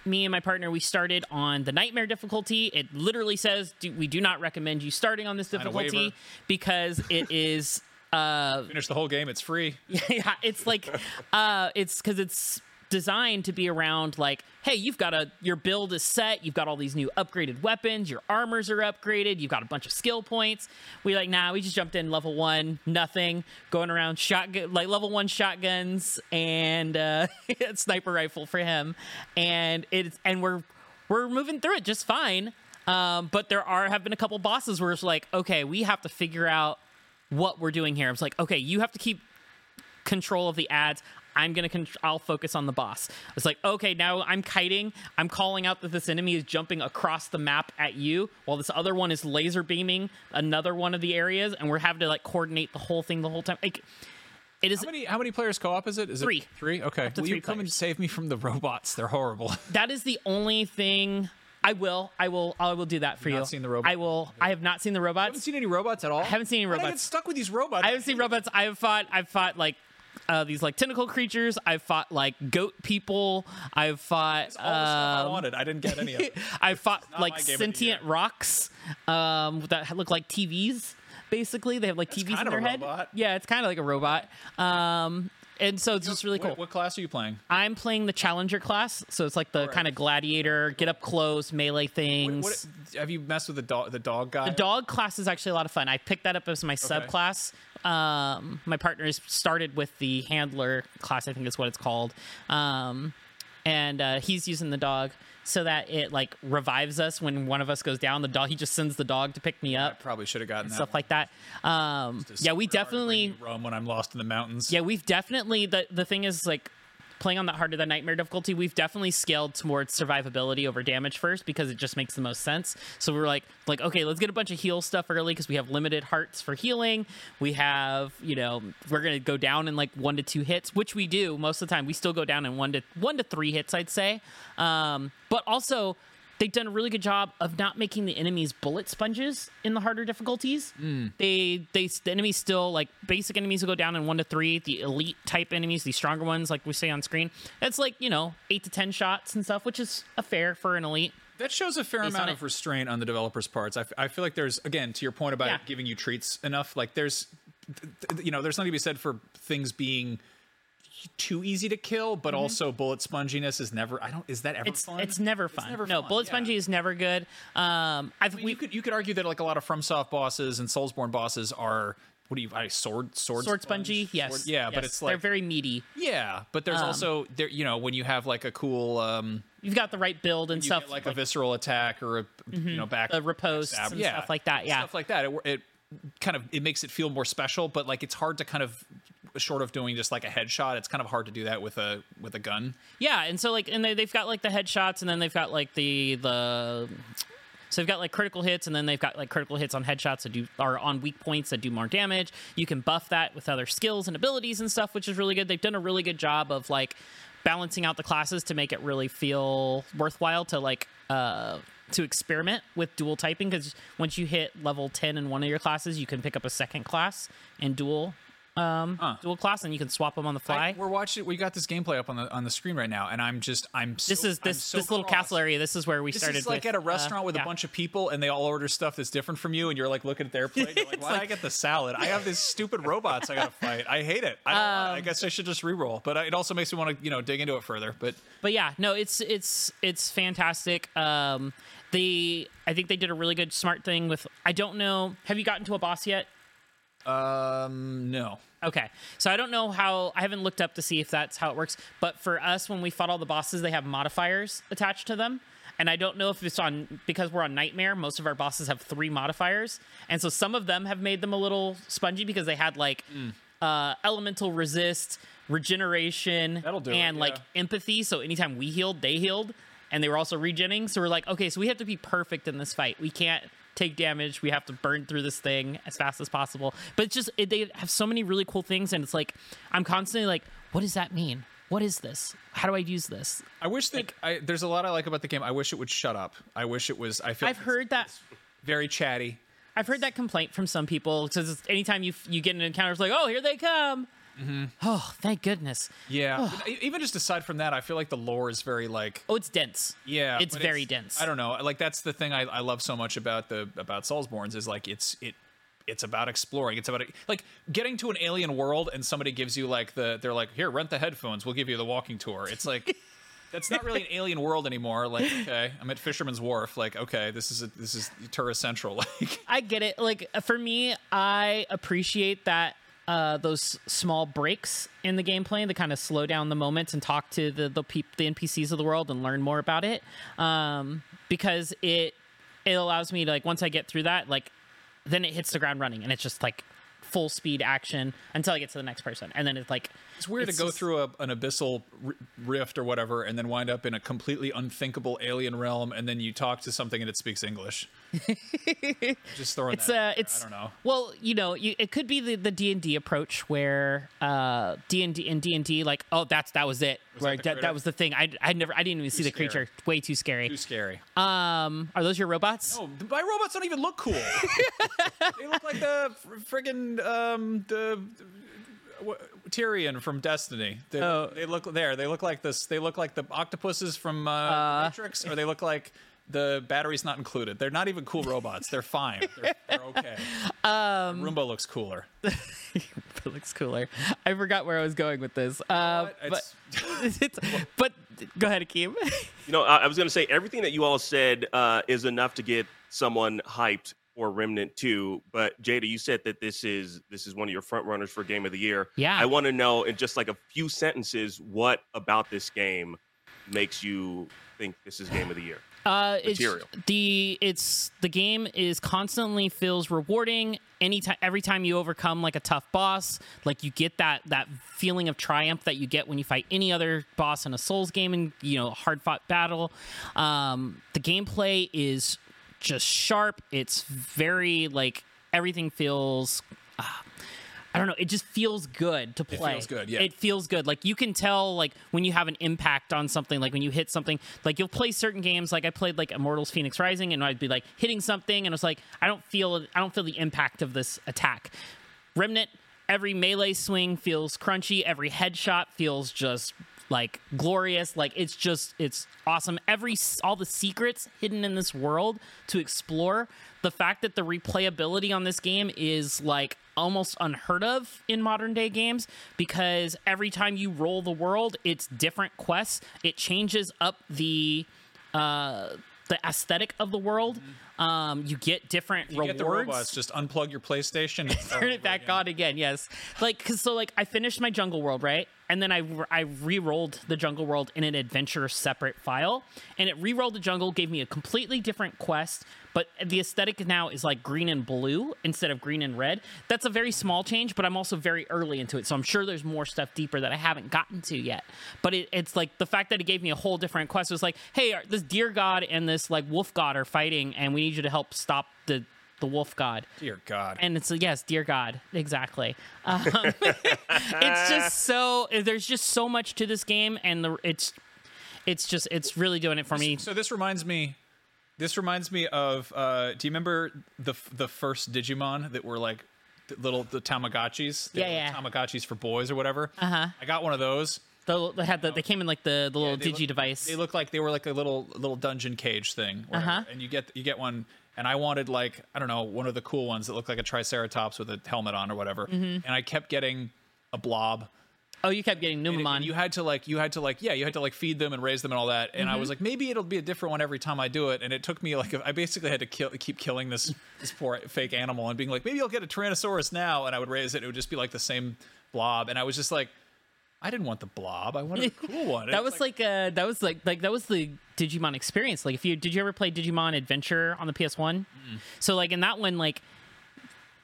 me and my partner we started on the nightmare difficulty it literally says do, we do not recommend you starting on this difficulty because it is uh Finish the whole game. It's free. yeah it's like uh it's because it's designed to be around like hey you've got a your build is set you've got all these new upgraded weapons your armors are upgraded you've got a bunch of skill points we like nah we just jumped in level one nothing going around shotgun like level one shotguns and uh sniper rifle for him and it's and we're we're moving through it just fine um but there are have been a couple bosses where it's like okay we have to figure out what we're doing here. I was like, okay, you have to keep control of the ads. I'm gonna. Con- I'll focus on the boss. It's like, okay, now I'm kiting. I'm calling out that this enemy is jumping across the map at you, while this other one is laser beaming another one of the areas, and we're having to like coordinate the whole thing the whole time. Like, it is How many how many players co-op is it? Is Three. it three? Okay. Will three you come and save me from the robots? They're horrible. that is the only thing. I will. I will. I will do that for You've you. not seen the robot? I will. I have not seen the robots. haven't seen any robots at all. I haven't seen any did I get robots. stuck with these robots. I haven't seen robots. I've fought. I've fought like uh, these like tentacle creatures. I've fought like goat people. I've fought. all the stuff I um, wanted. I didn't get any of it. I've fought like my game of the sentient rocks um, that look like TVs. Basically, they have like TVs in their head. robot. Yeah, it's kind of like a robot. Um, and so it's just really What- cool. What, class are you playing? I'm playing the challenger class, so it's like the kind of gladiator, get up close, melee things. What, what, have you messed with the dog the dog guy? The dog class is actually a lot of fun. I picked that up as my subclass. Um, my partners started with the handler class, I think is what it's called. Um, and uh, he's using the dog so that it like revives us when one of us goes down. The dog, he just sends the dog to pick me I up, probably should have gotten that. stuff like that. Um, yeah, we definitely roam when I'm lost in the mountains. yeah, we've definitely the the thing is like playing on that harder than nightmare difficulty, we've definitely scaled towards survivability over damage first because it just makes the most sense. So we're like like okay, let's get a bunch of heal stuff early because we have limited hearts for healing. We have, you know, we're to go down in like 1 to 2 hits, which we do most of the time. We still go down in 1 to 1 to 3 hits, I'd say. Um, but also they've done a really good job of not making the enemies bullet sponges in the harder difficulties. Hmm. They they the enemies still like basic enemies will go down in one to three. The elite type enemies, the stronger ones, like we say on screen, that's like you know eight to ten shots and stuff, which is a fair for an elite. That shows a fair Based amount of it. restraint on the developers' parts. I, f- I feel like there's, again, to your point about Yeah. giving you treats enough, like there's, th- th- you know, there's nothing to be said for things being too easy to kill, but also bullet sponginess is never. I don't. Is that ever Mm-hmm. It's fun? it's never fun. never no, fun, bullet yeah. spongy is never good. Um, I I think mean, we you could you could argue that like a lot of FromSoft bosses and Soulsborne bosses are what do you I sword sword sword spongy. Yes, Sword- yeah, but yes. it's they're very meaty. yeah, but there's also there you know when you have like a cool um You've got the right build and stuff get like, a visceral attack or a you know back the riposts stab. and yeah, stuff like that. Yeah, stuff like that. It, it kind of it makes it feel more special, but like it's hard to kind of short of doing just like a headshot. It's kind of hard to do that with a with a gun. Yeah, and so like, and they, they've got like the headshots, and then they've got like the the. So they've got like critical hits, and then they've got like critical hits on headshots that do are on weak points that do more damage. You can buff that with other skills and abilities and stuff, which is really good. They've done a really good job of like balancing out the classes to make it really feel worthwhile to like uh to experiment with dual typing because once you hit level 10 in one of your classes you can pick up a second class and dual um huh. dual class and you can swap them on the fly I- we're watching. We got this gameplay up on the on the screen right now, and I'm just I'm. So, this is this so this little castle area. This is where we This started. is like with, at a uh, restaurant with yeah. a bunch of people, and they all order stuff that's different from you, and you're like looking at their plate. You're like, Why did I get the salad? I have these stupid robots I gotta fight. I hate it. I, don't want. I guess I should just re-roll. But it also makes me want to you know dig into it further. But But yeah, no, it's it's it's fantastic. Um, the I think they did a really good smart thing with. I don't know. Have you gotten to a boss yet? Um, no. Okay, so I don't know how. I haven't looked up to see if that's how it works. But for us, when we fought all the bosses, they have modifiers attached to them. And I don't know if it's on because we're on Nightmare. Most of our bosses have three modifiers, and so some of them have made them a little spongy because they had like uh, elemental resist, regeneration, That'll it, and like empathy. So anytime we healed, they healed, and they were also regenning. So we're like, okay, so we have to be perfect in this fight. We can't take damage. We have to burn through this thing as fast as possible. But it's just it, they have so many really cool things, and it's like I'm constantly like, what does that mean? What is this? How do I use this? I wish that I, there's a lot I like about the game. I wish it would shut up. I wish it was. I feel I've heard that. very chatty. I've heard that complaint from some people because anytime you you get an encounter, it's like, oh, here they come. Mm-hmm. Oh, thank goodness. Yeah. Oh. E- even just aside from that, I feel like the lore is very like Oh, it's dense. Yeah, it's very dense. I don't know. Like that's the thing I, I love so much about the about Soulsborne's is like it's it it's about exploring. It's about like getting to an alien world and somebody gives you like the they're like here rent the headphones. We'll give you the walking tour. It's like. That's not really an alien world anymore. Like, okay, I'm at Fisherman's Wharf. Like, okay, this is a, this is tourist central. Like, I get it. Like for me, I appreciate that uh, those small breaks in the gameplay to kind of slow down the moments and talk to the the, peop- the NPCs of the world and learn more about it. Um, because it it allows me to like once I get through that, like then it hits the ground running and it's just like full speed action until I get to the next person, and then it's like It's weird It's to go just- through a, an abyssal rift or whatever, and then wind up in a completely unthinkable alien realm, and then you talk to something and it speaks English. Just throwing it's that. uh it's I don't know. well you know you, it could be the the d&d approach where uh d&d in d&d like oh that's that was it where the that, that was the thing i i never i didn't even see the scary. creature way too scary Too scary. um are those your robots Oh, my robots don't even look cool. they look like the friggin' um the. wh- Tyrion from Destiny. They, Oh. they look there. They look like this. They look like the octopuses from uh, Matrix, or they look like the battery's not included. They're not even cool robots. They're fine. They're, they're okay. Um, Roomba looks cooler. it looks cooler i forgot where i was going with this uh But but it's- it's, but go ahead akeem You know, I, I was going to say everything that you all said uh, is enough to get someone hyped for Remnant 2. But Jada, you said that this is this is one of your front runners for Game of the Year. Yeah. I want to know in just like a few sentences what about this game makes you think this is Game of the Year. Uh, it's material. the it's the game is constantly feels rewarding. Anytime, every time you overcome like a tough boss, like you get that that feeling of triumph that you get when you fight any other boss in a Souls game and you know hard fought battle. Um, the gameplay is just sharp. It's very like everything feels. Uh, I don't know. It just feels good to play. It feels good, yeah. It feels good. Like you can tell, like when you have an impact on something, like when you hit something. Like you'll play certain games. Like I played like Immortals: Fenyx Rising, and I'd be like hitting something, and it's like I don't feel, I don't feel the impact of this attack. Remnant, every melee swing feels crunchy. Every headshot feels just like glorious. Like it's just, it's awesome. Every all the secrets hidden in this world to explore. The fact that the replayability on this game is like almost unheard of in modern day games because every time you roll the world, it's different quests. It changes up the uh, the aesthetic of the world. Um, you get different You rewards. get the robots. Just unplug your PlayStation. And turn it back again. on again. Yes, like cause so like I finished my Jungle World right, and then I I re-rolled the Jungle World in an adventure separate file, and it re-rolled the jungle, gave me a completely different quest, but the aesthetic now is like green and blue instead of green and red. That's a very small change, but I'm also very early into it, so I'm sure there's more stuff deeper that I haven't gotten to yet. But it, it's like the fact that it gave me a whole different quest was like, hey, this deer god and this like wolf god are fighting, and we need you to help stop the the wolf god Dear God. and it's yes dear god exactly um, it's just so there's just so much to this game and the it's it's just it's really doing it for me So this reminds me. This reminds me of. Uh, do you remember the the first Digimon that were like the little the Tamagotchis? They Yeah, yeah. Tamagotchis for boys or whatever. Uh huh. I got one of those. the, they had the, they came in like the, the little They digi look- device They look like they were like a little little dungeon cage thing. whatever. Uh-huh. And you get you get one. And I wanted like I don't know one of the cool ones that looked like a Triceratops with a helmet on or whatever. Mm-hmm. And I kept getting a blob. oh you kept getting numamon and you had to like you had to like yeah you had to like feed them and raise them and all that and Mm-hmm. i was like maybe it'll be a different one every time i do it and it took me like i basically had to kill keep killing this this poor fake animal and being like maybe i'll get a tyrannosaurus now and i would raise it it would just be like the same blob and i was just like i didn't want the blob. I wanted a cool one. That was like, uh that was like like that was the digimon experience. Like if you did you ever play digimon adventure on the ps1 so like in that one like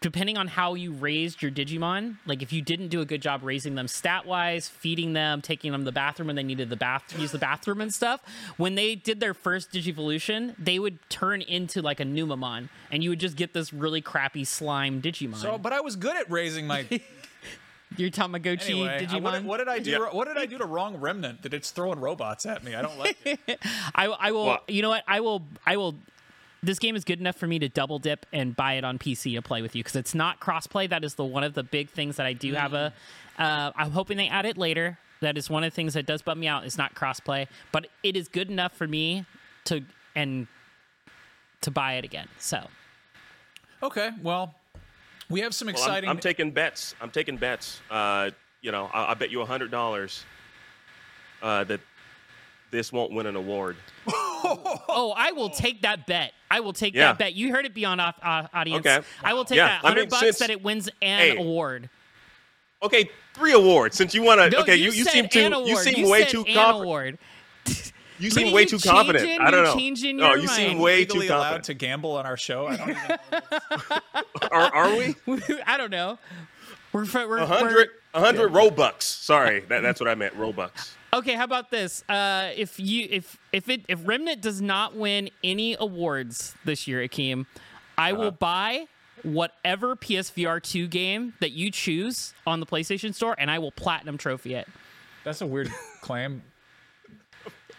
depending on how you raised your Digimon, like if you didn't do a good job raising them stat wise, feeding them, taking them to the bathroom when they needed the bath to use the bathroom and stuff, when they did their first Digivolution, they would turn into like a Numamon, and you would just get this really crappy slime Digimon. so but i was good at raising my your Tamagotchi anyway I- Digimon. what, what did i do Yeah. what did i do to wrong remnant that it's throwing robots at me i don't like it I, I will. Well- you know what? I will. I will. This game is good enough for me to double dip and buy it on PC to play with you because it's not crossplay. That is the one of the big things that I do have a. Uh, I'm hoping they add it later. That is one of the things that does bum me out. Is not crossplay, but it is good enough for me to and to buy it again. So okay well we have some Well, I'm- exciting I'm, taking bets. I'm taking bets. Uh, you know, I, I bet you a hundred dollars uh, that this won't win an award. Oh, I will take that bet. I will take Yeah. that bet. You heard it beyond off uh, audience. Okay. I will take Yeah, that I hundred mean, bucks since- that it wins an Hey. award. Okay, three awards. Since you want to, No, okay, you, you said seem too, you award. seem way said too an confident. award. You seem way you too confident. I don't know. changing no, your you seem way legally too allowed confident. to gamble on our show i don't even Are, are we? I don't know. We're, we're, we're A hundred, a hundred Robux. Sorry, that, that's what I meant. Robux. Okay, how about this? Uh, if you if if it if Remnant does not win any awards this year, Akeem, I Uh-huh. will buy whatever PSVR two game that you choose on the PlayStation Store, and I will platinum trophy it. that's a weird claim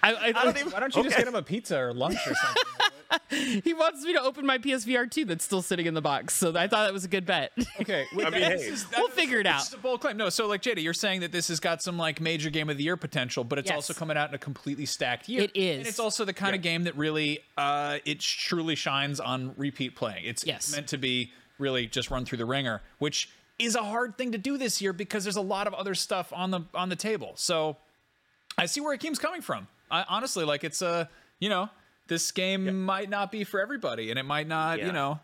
I, I, don't even- Why don't you just get him a pizza or lunch or something? he wants me to open my PSVR two that's still sitting in the box, so I thought that was a good bet. okay, I mean, hey, We'll figure it out. It's a bold claim. No, so like Jada, you're saying that this has got some like major game of the year potential, but it's Yes. also coming out in a completely stacked year. It is. and it's also the kind of game that really uh, it truly shines on repeat playing. It's Yes. meant to be really just run through the ringer, which is a hard thing to do this year because there's a lot of other stuff on the on the table. So I see where Akeem's coming from. I honestly like it's a you know this game might not be for everybody, and it might not Yeah. you know.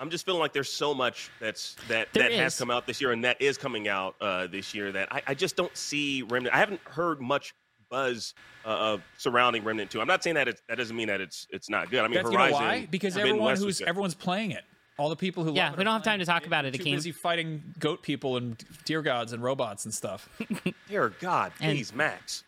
I'm just feeling like there's so much that's that There that has come out this year and that is coming out uh, this year that I, I just don't see Remnant. I haven't heard much buzz uh, surrounding Remnant 2. I'm not saying that it's, that doesn't mean that it's it's not good. I mean, That's, you Horizon. know why? Because everyone West who's everyone's playing it. All the people who Yeah, love it we don't have time to talk about it, Too Akeem. busy fighting goat people and deer gods and robots and stuff. Dear God, And- please, Max.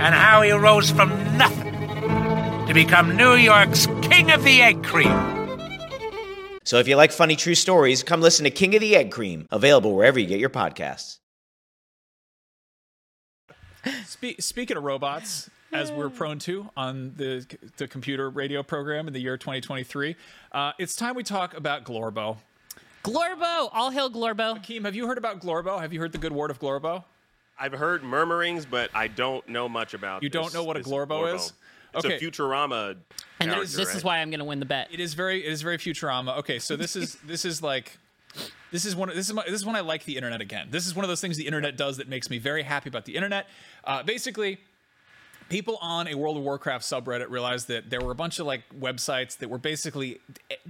and how he rose from nothing to become New York's King of the Egg Cream. So if you like funny true stories, come listen to King of the Egg Cream, available wherever you get your podcasts. Spe- speaking of robots, as we're prone to on the the computer radio program in the year 2023, uh, it's time we talk about Glorbo. Glorbo, all hail Glorbo. Keem, have you heard about Glorbo? Have you heard the good word of Glorbo? I've heard murmurings, but I don't know much about. You don't know what a this Glorbo is? It's Okay. a Futurama. And character, this right? is why I'm going to win the bet. It is very it is very Futurama. Okay, so this is this is like this is one this is my, this is when I like the internet again. This is one of those things the internet does that makes me very happy about the internet. Uh, basically, people on a World of Warcraft subreddit realized that there were a bunch of like websites that were basically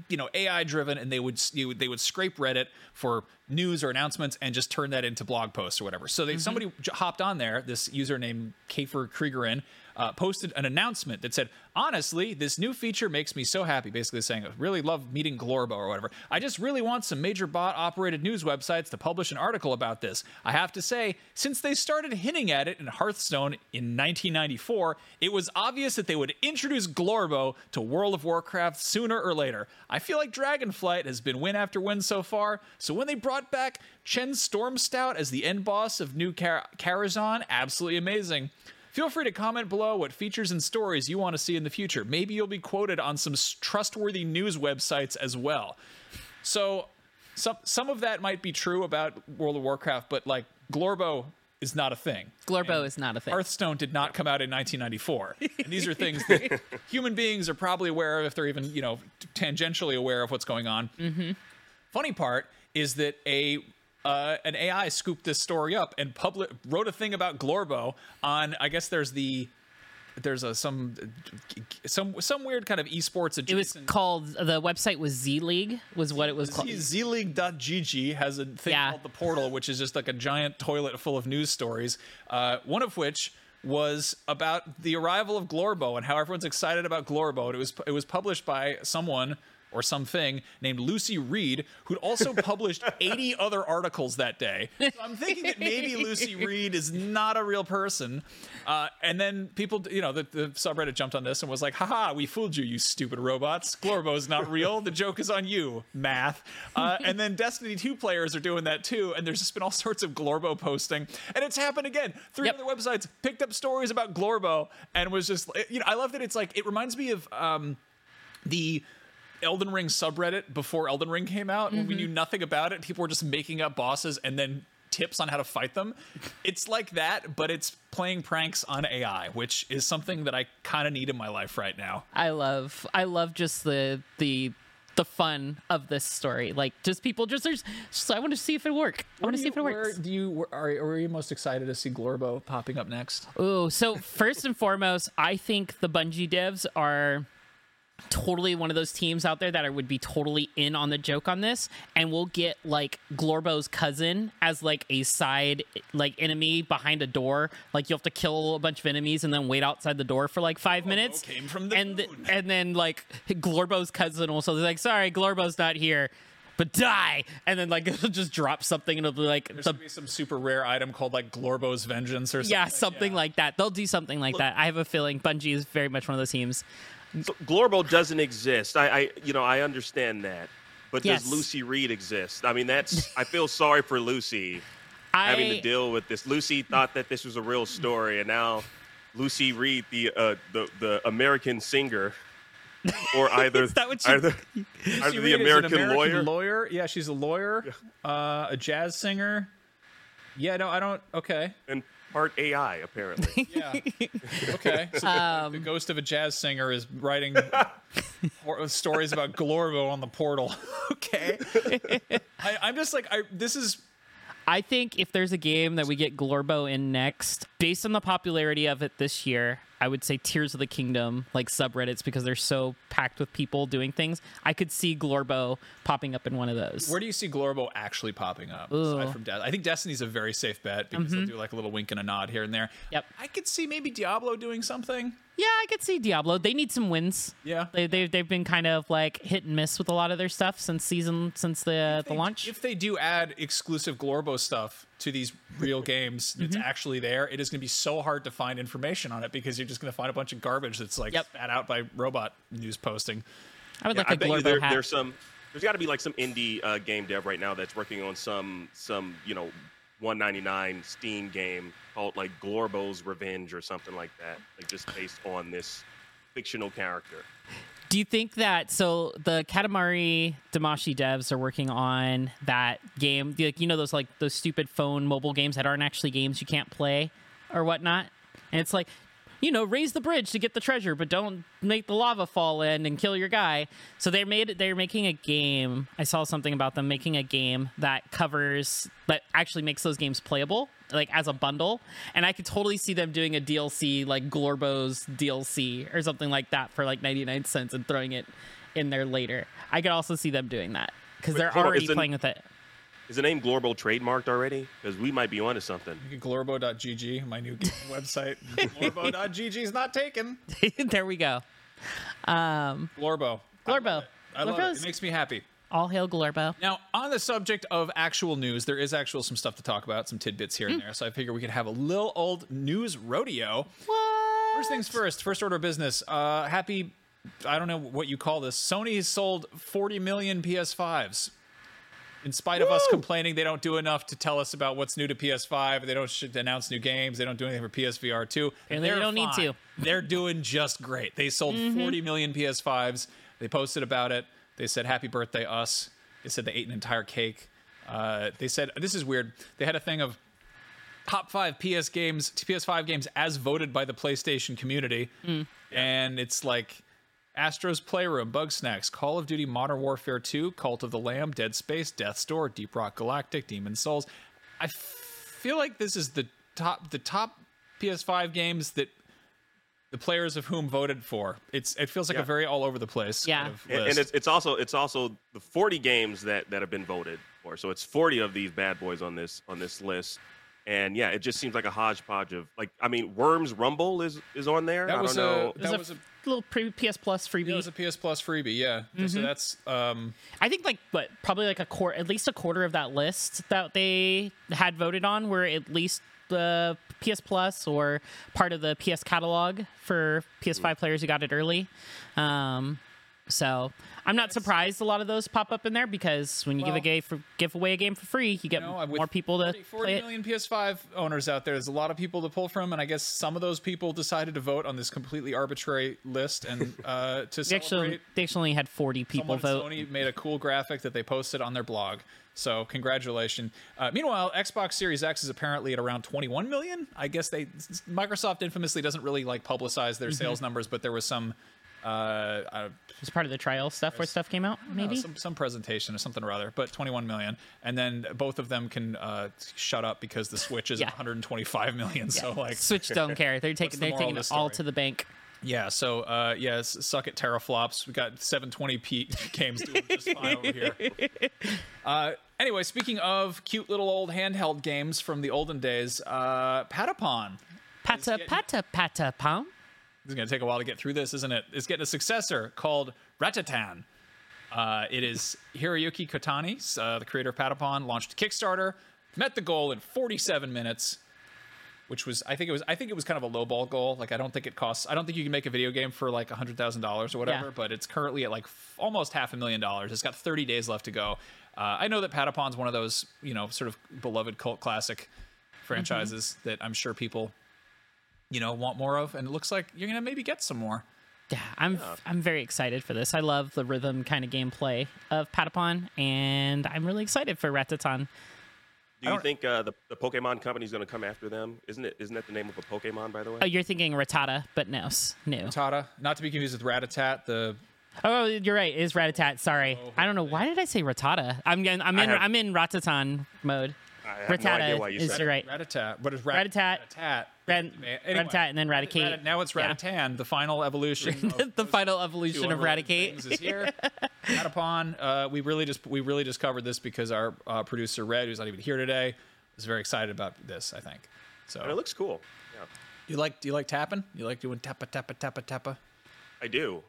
you know AI driven and they would you would- they would scrape Reddit for news or announcements and just turn that into blog posts or whatever. So they, somebody j- hopped on there, this user named Kafer Kriegerin, uh, posted an announcement that said, honestly, this new feature makes me so happy. Basically saying, I really love meeting Glorbo or whatever. I just really want some major bot operated news websites to publish an article about this. I have to say, since they started hinting at it in Hearthstone in 1994, it was obvious that they would introduce Glorbo to World of Warcraft sooner or later. I feel like Dragonflight has been win after win so far, so when they brought back Chen Stormstout as the end boss of New Car- Karazhan, absolutely amazing. Feel free to comment below what features and stories you want to see in the future. Maybe you'll be quoted on some trustworthy news websites as well. So, some some of that might be true about World of Warcraft, but like Glorbo is not a thing. Glorbo is not a thing. Hearthstone did not come out in 1994. and these are things that human beings are probably aware of if they're even, you know, tangentially aware of what's going on. Mm-hmm. Funny part is that a uh, an AI scooped this story up and public wrote a thing about Glorbo on. I guess there's the there's a some some some weird kind of esports It was called the website was Z League was what it was called. zleague.gg has a thing Yeah. called the portal, which is just like a giant toilet full of news stories. Uh, one of which was about the arrival of Glorbo and how everyone's excited about Glorbo. And it was it was published by someone or something named Lucy Reed, who'd also published 80 other articles that day. So I'm thinking that maybe Lucy Reed is not a real person. Uh, and then people, you know, the, the subreddit jumped on this and was like, haha, we fooled you, you stupid robots. Glorbo's not real. The joke is on you, math. Uh, and then Destiny 2 players are doing that too. And there's just been all sorts of Glorbo posting. And it's happened again. Three other websites picked up stories about Glorbo and was just, you know, I love that it's like, it reminds me of um, the. Elden Ring subreddit before Elden Ring came out, when we Mhm. knew nothing about it. People were just making up bosses and then tips on how to fight them. It's like that, but it's playing pranks on AI, which is something that I kind of need in my life right now. I love I love just the the the fun of this story. Like just people just there's just, I want to see if it work. I want to see if it Where works. do you are, are you most excited to see Glorbo popping up next? Oh, so first and foremost, I think the Bungie devs are totally one of those teams out there that I would be totally in on the joke on this, and we'll get like Glorbo's cousin as like a side like enemy behind a door. Like you have to kill a bunch of enemies and then wait outside the door for like five minutes. Came from the and th- and then like Glorbo's cousin also is like, sorry, Glorbo's not here. But die, and then like it'll just drop something, and it'll be like There's the gonna be some super rare item called like Glorbo's Vengeance or something. yeah, something like that. They'll do something like that. I have a feeling Bungie is very much one of those teams. Glorbo doesn't exist. I, I, you know, I understand that. But Yes. does Lucy Reed exist? I mean, that's. I feel sorry for Lucy having to deal with this. Lucy thought that this was a real story, and now Lucy Reed, the uh, the the American singer, or either Is that what you- either, either the is an American, lawyer. lawyer. Yeah, she's a lawyer, uh, a jazz singer. Yeah, no, I don't. Okay. and part AI apparently. Yeah. Okay. So the, Um, the ghost of a jazz singer is writing stories about Glorbo on the portal. okay. I, I'm just like, I. This is I think if there's a game that we get Glorbo in next, based on the popularity of it this year, I would say Tears of the Kingdom, like subreddits, because they're so packed with people doing things. I could see Glorbo popping up in one of those. Where do you see Glorbo actually popping up? Ooh. Aside from Death, I think Destiny's a very safe bet because they'll Mhm. do like a little wink and a nod here and there. Yep. I could see maybe Diablo doing something. Yeah, I could see Diablo. They need some wins. Yeah. They they they've been kind of like hit and miss with a lot of their stuff since season since the the launch. If they do add exclusive Glorbo stuff to these real games it's Mm-hmm. actually there, it is going to be so hard to find information on it because you're just going to find a bunch of garbage that's like spat out by robot news posting. I would Yeah, like I a bet you Glorbo there, hat. there's some. There's got to be like some indie uh, game dev right now that's working on some some you know 199 Steam game called like Glorbo's Revenge or something like that, like just based on this fictional character. Do you think that so the Katamari Damacy devs are working on that game? Like you know those like those stupid phone mobile games that aren't actually games you can't play or whatnot, and it's like you know raise the bridge to get the treasure, but don't make the lava fall in and kill your guy. So they made they're making a game. I saw something about them making a game that covers that actually makes those games playable like as a bundle and i could totally see them doing a dlc like glorbo's dlc or something like that for like 99 cents and throwing it in there later i could also see them doing that because they're on, already playing with it Is the name Glorbo trademarked already? Because we might be onto something. Glorbo.gg, my new website. Glorbo.gg is not taken. there we go um Glorbo. glorbo I love it. Glorbo's- It makes me happy. all hail glorbo Now, on the subject of actual news, there is actual some stuff to talk about, some tidbits here and there. So I figure we could have a little old news rodeo. What? First things first, first order of business. Uh, happy, I don't know what you call this. Sony has sold 40 million PS5s. In spite of us complaining they don't do enough to tell us about what's new to PS5, they don't sh- announce new games, they don't do anything for PSVR 2. Apparently they don't need to. They're doing just great. They sold Mhm. 40 million PS5s. They posted about it. They said, Happy birthday, us. They said they ate an entire cake. Uh, they said, This is weird. They had a thing of top five PS games, PS5 games as voted by the PlayStation community. And it's like Astro's Playroom, Bugsnax, Call of Duty Modern Warfare 2, Cult of the Lamb, Dead Space, Death's Door, Deep Rock Galactic, Demon Souls. I f- feel like this is the top the top PS5 games that the players of whom voted for. It's it feels like Yeah. a very all over the place Yeah. kind of And, list. and it's, it's also it's also the 40 games that that have been voted for. So it's 40 of these bad boys on this on this list. And yeah, it just seems like a hodgepodge of like I mean, Worms Rumble is is on there. That I was don't a know. that was a little pre- PS Plus freebie. it was a PS Plus freebie. Yeah. So Mhm. that's um I think like what probably like a quarter, at least a quarter of that list that they had voted on were at least the PS Plus or part of the PS catalog for PS5 players who got it early. Um, so I'm not surprised a lot of those pop up in there because when you give a Well- game for give away a game for free, you get know, more people to 40 play 40 it. million PS5 owners out there. There's a lot of people to pull from, and I guess some of those people decided to vote on this completely arbitrary list and uh, to They actually, they actually only had 40 people vote. Sony made a cool graphic that they posted on their blog. So congratulations. Uh, meanwhile, Xbox Series X is apparently at around 21 million. I guess they Microsoft infamously doesn't really like publicize their Mhm. sales numbers, but there was some. Uh, uh, It's part of the trial stuff where stuff came out, no, maybe. some, some presentation or something or other, but 21 million. And then both of them can uh, shut up because the Switch is Yeah. 125 million. So like Switch don't care. They're taking the they're taking it all to the bank. Yeah, so uh, yes, suck at teraflops. We got 720p games doing just fine over here. Uh, anyway, speaking of cute little old handheld games from the olden days, uh, Patapon. Pata pata pata pom. Is going to take a while to get through this, isn't it? It's getting a successor called Ratatan. Uh, it is Hiroyuki Kotani, uh, the creator of Patapon, launched Kickstarter, met the goal in 47 minutes, which was I think it was I think it was kind of a low ball goal. Like I don't think it costs I don't think you can make a video game for like hundred thousand dollars or whatever. Yeah. But it's currently at like f- almost half a million dollars. It's got 30 days left to go. Uh, I know that Patapon's one of those you know sort of beloved cult classic franchises that I'm sure people you know want more of, and it looks like you're gonna maybe get some more. Yeah, I'm I'm very excited for this. I love the rhythm kind of gameplay of Patapon, and I'm really excited for Ratatan. Do you think uh, the the Pokemon company is going to come after them? Isn't it? Isn't that the name of a Pokemon, by the way? Oh, you're thinking Ratata, but no, s- no. Tata, not to be confused with Ratatat, the Oh, you're right. It is Ratatat. Sorry, I don't know why did I say Ratata. I'm in, I'm in have- I'm in Ratatan mode. have no Ratata idea why you is said you're it. right. Ratatat. What is rat- Ratatat? Ratat? Rat- Anyway, and then Raticate. Rat- now it's Yeah. The final evolution. of the final evolution two of unrelated Raticate. is here. Patapon. Uh, we really just we really just covered this because our uh, producer Red, who's not even here today, is very excited about this. I think. So And it looks cool. Yeah, you like do you like tapping? You like doing tappa tappa tappa tappa? I do.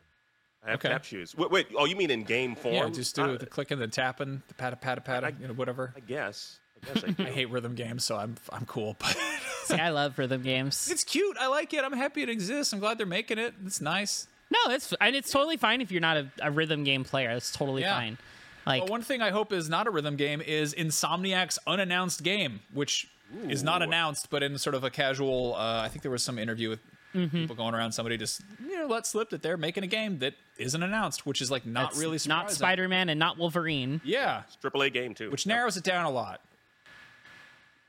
I have Okay. tap shoes. Wait, wait. Oh, you mean in game form? Yeah, just do I, the clicking, the tapping, the patta patta patta, you know, whatever. I guess. I guess I do. I hate rhythm games, so I'm I'm cool. But See, I love rhythm games. it's cute. I like it. I'm happy it exists. I'm glad they're making it. It's nice. No, it's and it's totally fine if you're not a, a rhythm game player. It's totally Yeah. fine. Like Well, one thing I hope is not a rhythm game is Insomniac's unannounced game, which is not announced, but in sort of a casual. Uh, I think there was some interview with Mhm. people going around. Somebody just you know let slip that they're making a game that isn't announced, which is like not that's really surprising. not Spider-Man and not Wolverine. Yeah, It's triple A game too. which narrows it down a lot.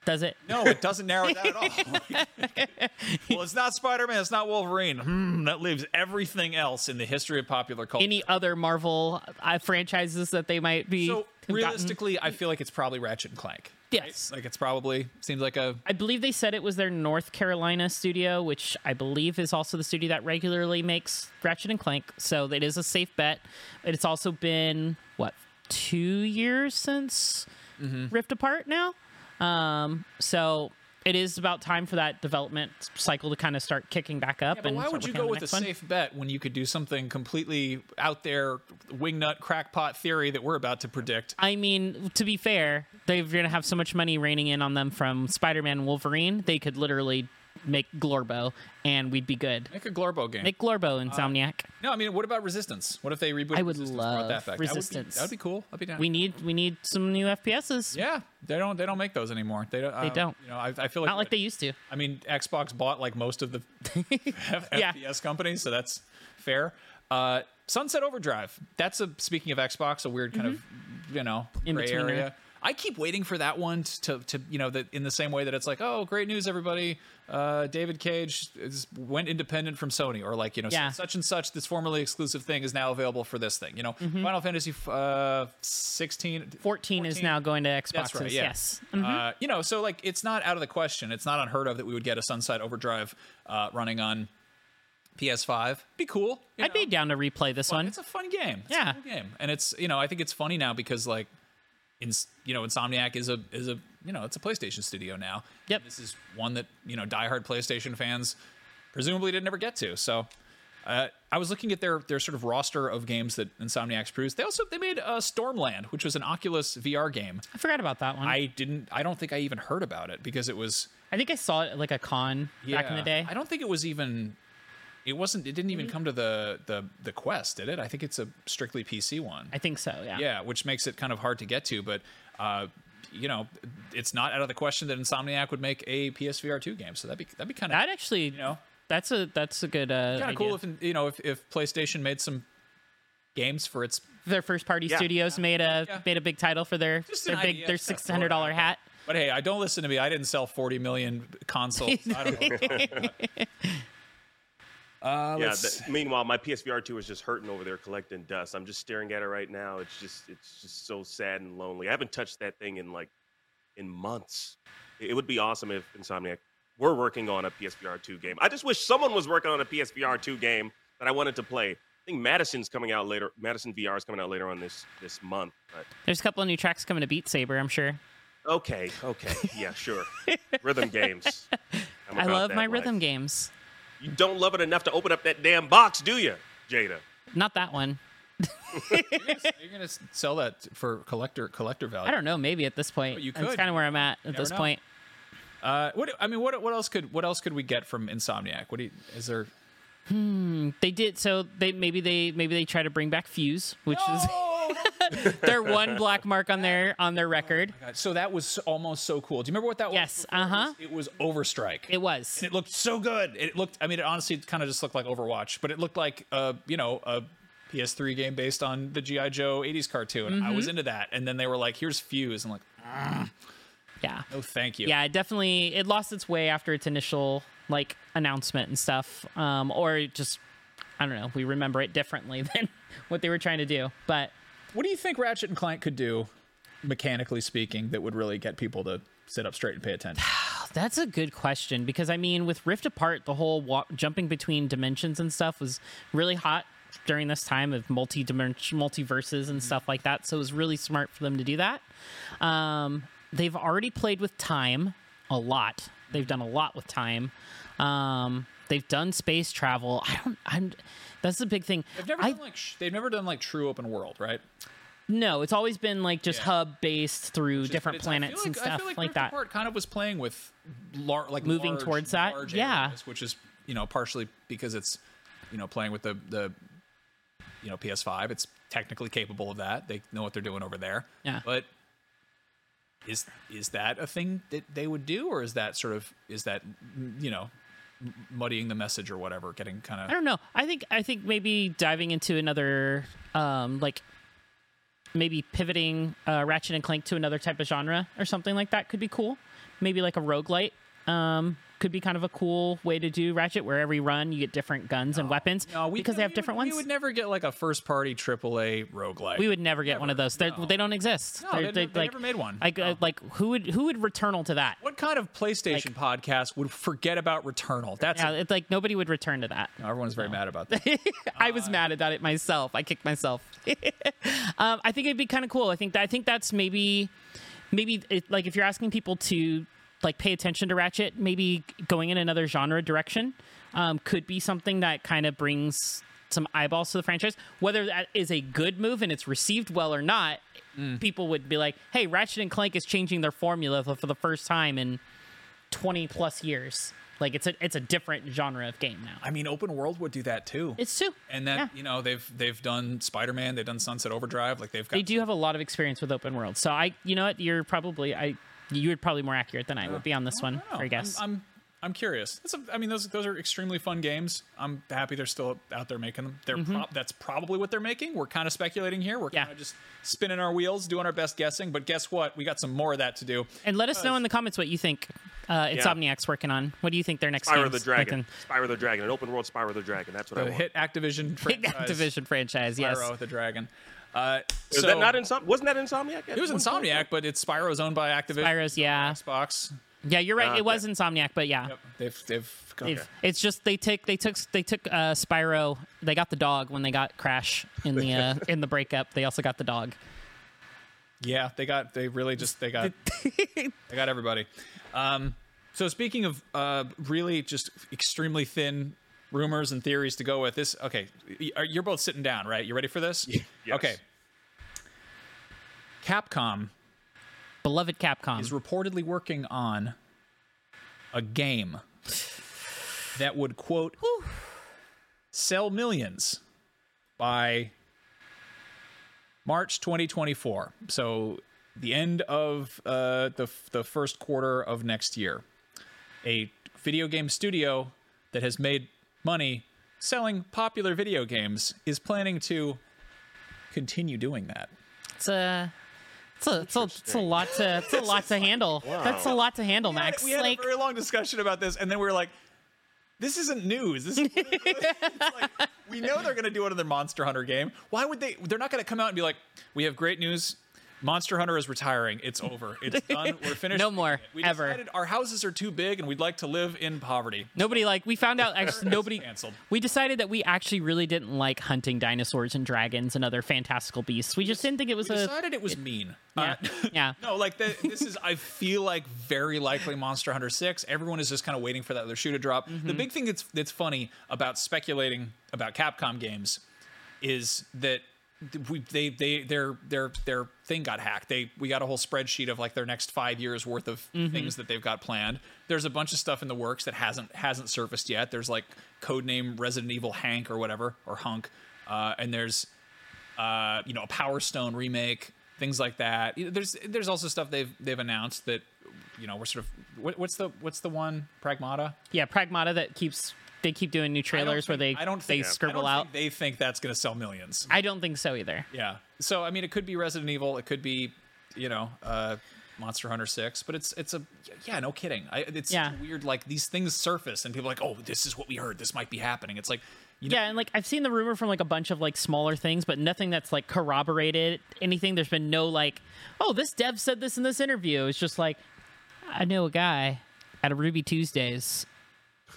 Does it? No, it doesn't narrow it down at all. well, it's not Spider Man. It's not Wolverine. Hmm, that leaves everything else in the history of popular culture. Any other Marvel uh, franchises that they might be? so have gotten? realistically, I feel like it's probably Ratchet and Clank. yes. Like it's probably seems like a I believe they said it was their North Carolina studio, which I believe is also the studio that regularly makes Ratchet and Clank. So it is a safe bet. It's also been what two years since Mm-hmm. Rift Apart now. Um, so it is about time for that development cycle to kind of start kicking back up. Yeah, but and why would you go with a one. safe bet when you could do something completely out there, wingnut crackpot theory that we're about to predict? I mean, to be fair, they're going to have so much money raining in on them from Spider-Man Wolverine. They could literally make Glorbo, and we'd be good. Make a Glorbo game. Make Glorbo Insomniac. no, I mean, what about Resistance? What if they reboot? I would Resistance, love that back? Resistance. That would be, that would be cool. I'd be down. we need we need some new FPSs. yeah, they don't they don't make those anymore. They don't. They uh, don't. You know, I, I feel like Not like they used to. I mean, Xbox bought like most of the F- Yeah. FPS companies, so that's fair. Uh, Sunset Overdrive. That's a speaking of Xbox, a weird kind of you know Mm-hmm. In gray area. I keep waiting for that one to, to you know that in the same way that it's like oh great news everybody uh, David Cage is, went independent from Sony or like you know Yeah. such and such this formerly exclusive thing is now available for this thing you know Mm-hmm. Final Fantasy uh, 16 14, is now going to that's right. Yeah. Yes. Mhm. Uh, you know, so like it's not out of the question. It's not unheard of that we would get a Sunset Overdrive uh, running on PS5. Be cool. you I'd be down to replay this Fun- one. It's a fun game. It's Yeah. a fun game, and it's you know I think it's funny now because like, in you know Insomniac is a is a you know, it's a PlayStation studio now. Yep. This is one that you know diehard PlayStation fans presumably did never get to. So. Uh, I was looking at their their sort of roster of games that Insomniac's produced. They also they made uh, Stormland, which was an Oculus VR game. I forgot about that one. I didn't. I don't think I even heard about it because it was I think I saw it at like a con back in the day. I don't think it was even. It wasn't. It didn't even come to the the the Quest, did it? I think it's a strictly PC one. I think so. Yeah. Yeah, which makes it kind of hard to get to. But uh, you know, it's not out of the question that Insomniac would make a PSVR two game. So that'd be that'd be kind of That actually, you know, that's a that's a good uh, kind of cool if you know if, if PlayStation made some games for its their first party Yeah. studios made a Yeah. made a big title for their Just their big idea. their Just six throw it hundred dollar hat. But hey, I don't listen to me. I didn't sell 40 million consoles. I don't know. what you're talking about. Uh, yeah. let's- The, meanwhile, my PSVR two is just hurting over there collecting dust. I'm just staring at it right now. It's just it's just so sad and lonely. I haven't touched that thing in like in months. It, it would be awesome if Insomniac were working on a PSVR two game. I just wish someone was working on a PSVR two game that I wanted to play. I think Madison's coming out later. Madison VR is coming out later on this this month. But There's a couple of new tracks coming to Beat Saber. I'm sure. okay, okay, yeah, sure. rhythm games. I'm I about love my life. rhythm games. You don't love it enough to open up that damn box, do you, Jada? Not that one. You're gonna s- sell that for collector collector value. I don't know. Maybe at this point, you that's could. kind of where I'm at at never this know. point. Uh, what I mean, what what else could what else could we get from Insomniac? What do you, is there? Hmm. They did so. They maybe they maybe they try to bring back Fuse, which is their one black mark on their on their record. God, so that was almost so cool. Do you remember what that Yes. was? Yes, uh huh. It was Overstrike. It was. and it looked so good. It looked. I mean, it honestly kind of just looked like Overwatch, but it looked like uh, you know, a PS3 game based on the GI Joe '80s cartoon. I was Mhm. into that, and then they were like, "Here's Fuse," and I'm like, "Ah, Yeah. Oh, thank you." Yeah, it definitely it lost its way after its initial like announcement and stuff. Um, or just I don't know, we remember it differently than what they were trying to do. But What do you think Ratchet and Clank could do, mechanically speaking, that would really get people to sit up straight and pay attention? that's a good question because I mean, with Rift Apart, the whole wa- jumping between dimensions and stuff was really hot during this time of multi-dimension multiverses and stuff like that. So it was really smart for them to do that. Um, they've already played with time a lot. They've done a lot with time. Um, they've done space travel. I don't. I'm. That's the big thing. They've never I, done like sh- they've never done like true open world, right? no, it's always been like just hub based through different but it's- I feel planets and like- I stuff feel like, like that. Apart kind of was playing with lar- like Moving large- towards that, large yeah. which is you know partially because it's you know playing with the the you know PS5. It's technically capable of that. They know what they're doing over there. Yeah. but is is that a thing that they would do, or is that sort of is that you know muddying the message or whatever, getting kind of. I don't know. I think I think maybe diving into another um like maybe pivoting uh, Ratchet and Clank to another type of genre or something like that could be cool. Maybe like a roguelite. Um could be kind of a cool way to do Ratchet where every run you get different guns and weapons because they have different we ones. We would never get like a first party AAA roguelike. We would never get one of those. They're, They don't exist. No, They're- they- they like, never made one. Like, uh, like who would who would Returnal to that? What kind of PlayStation podcast would forget about Returnal? That's Yeah, it's like nobody would return to that. everyone's very mad about that. I was mad about it myself. I kicked myself. um, I think it'd be kind of cool. I think that, I think that's maybe maybe it, like if you're asking people to like pay attention to Ratchet, maybe going in another genre direction um, could be something that kind of brings some eyeballs to the franchise. Whether that is a good move and it's received well or not, people would be like, "Hey, Ratchet and Clank is changing their formula for for the first time in 20 plus years." Like it's a it's a different genre of game now. I mean, open world would do that too. It's too. And that Yeah. you know they've they've done Spider Man, they've done Sunset Overdrive, like they've got They do have a lot of experience with open world. So I, you know what, you're probably I, you were probably more accurate than I would be on this one. I don't I guess. I'm, I'm I'm curious. It's a, I mean, those those are extremely fun games. I'm happy they're still out there making them. They're Mm-hmm. prob- that's probably what they're making. We're kind of speculating here. We're kind of just spinning our wheels, doing our best guessing. But guess what? We got some more of that to do. and let us know in the comments what you think uh, Insomniac's working on. What do you think their next Spyro game's the Dragon. looking- Spyro the Dragon. An open world Spyro the Dragon. That's what I The want. hit Activision Big franchise. Activision franchise, yes. Spyro the Dragon. Uh, Is so- that not Insom- Wasn't that Insomniac? It was one point? Insomniac, but it's Spyro's owned by Activision. Spyro's, yeah. Xbox. Yeah, you're right. Ah, it was Insomniac, but yeah. They've they've They've- It's just they took they took they took uh, Spyro. They got the dog when they got Crash in the uh, in the breakup. They also got the dog. Yeah, they got they really just they got they got everybody. Um, so speaking of uh, really just extremely thin rumors and theories to go with this. Okay, you're both sitting down, right? You ready for this? Yes. Okay. Capcom Beloved Capcom. is reportedly working on a game that would quote sell millions by March 2024. So the end of uh, the the first quarter of next year. A video game studio that has made money selling popular video games is planning to continue doing that. It's a, it's a, it's a, it's a lot to, it's a lot to handle. That's a lot to handle, Max. We had like, a very long discussion about this, and then we were like, "This isn't news. This is like, we know they're going to do another Monster Hunter game. Why would they? They're not going to come out and be like, "We have great news. Monster Hunter is retiring. It's over. It's done. We're finished. No more. We ever. decided our houses are too big, and we'd like to live in poverty. Nobody like we found out actually nobody canceled. we decided that we actually really didn't like hunting dinosaurs and dragons and other fantastical beasts. We just didn't think it was We a decided it was mean. yeah. yeah. No, like the, this is. I feel like very likely Monster Hunter Six. Everyone is just kind of waiting for that other shoe to drop. Mm-hmm. The big thing that's that's funny about speculating about Capcom games is that we they they their their their thing got hacked. They we got a whole spreadsheet of like their next five years worth of Mm-hmm. things that they've got planned. There's a bunch of stuff in the works that hasn't hasn't surfaced yet. There's like codename Resident Evil Hank or whatever or Hunk, uh, and there's uh, you know, a Power Stone remake, things like that. There's there's also stuff they've they've announced that you know we're sort of what, what's the what's the one Pragmata Yeah, Pragmata that keeps they keep doing new trailers where they I don't think, they scribble I don't out. think they think that's going to sell millions. I don't think so either. Yeah. So I mean, it could be Resident Evil. It could be you know uh, Monster Hunter Six. But it's it's a yeah, no kidding. I, it's Yeah. weird. Like these things surface and people are like, oh, this is what we heard. This might be happening. It's like you know, yeah, and like I've seen the rumor from like a bunch of like smaller things, but nothing that's like corroborated anything. There's been no like, oh, this dev said this in this interview. It's just like, I know a guy at a Ruby Tuesdays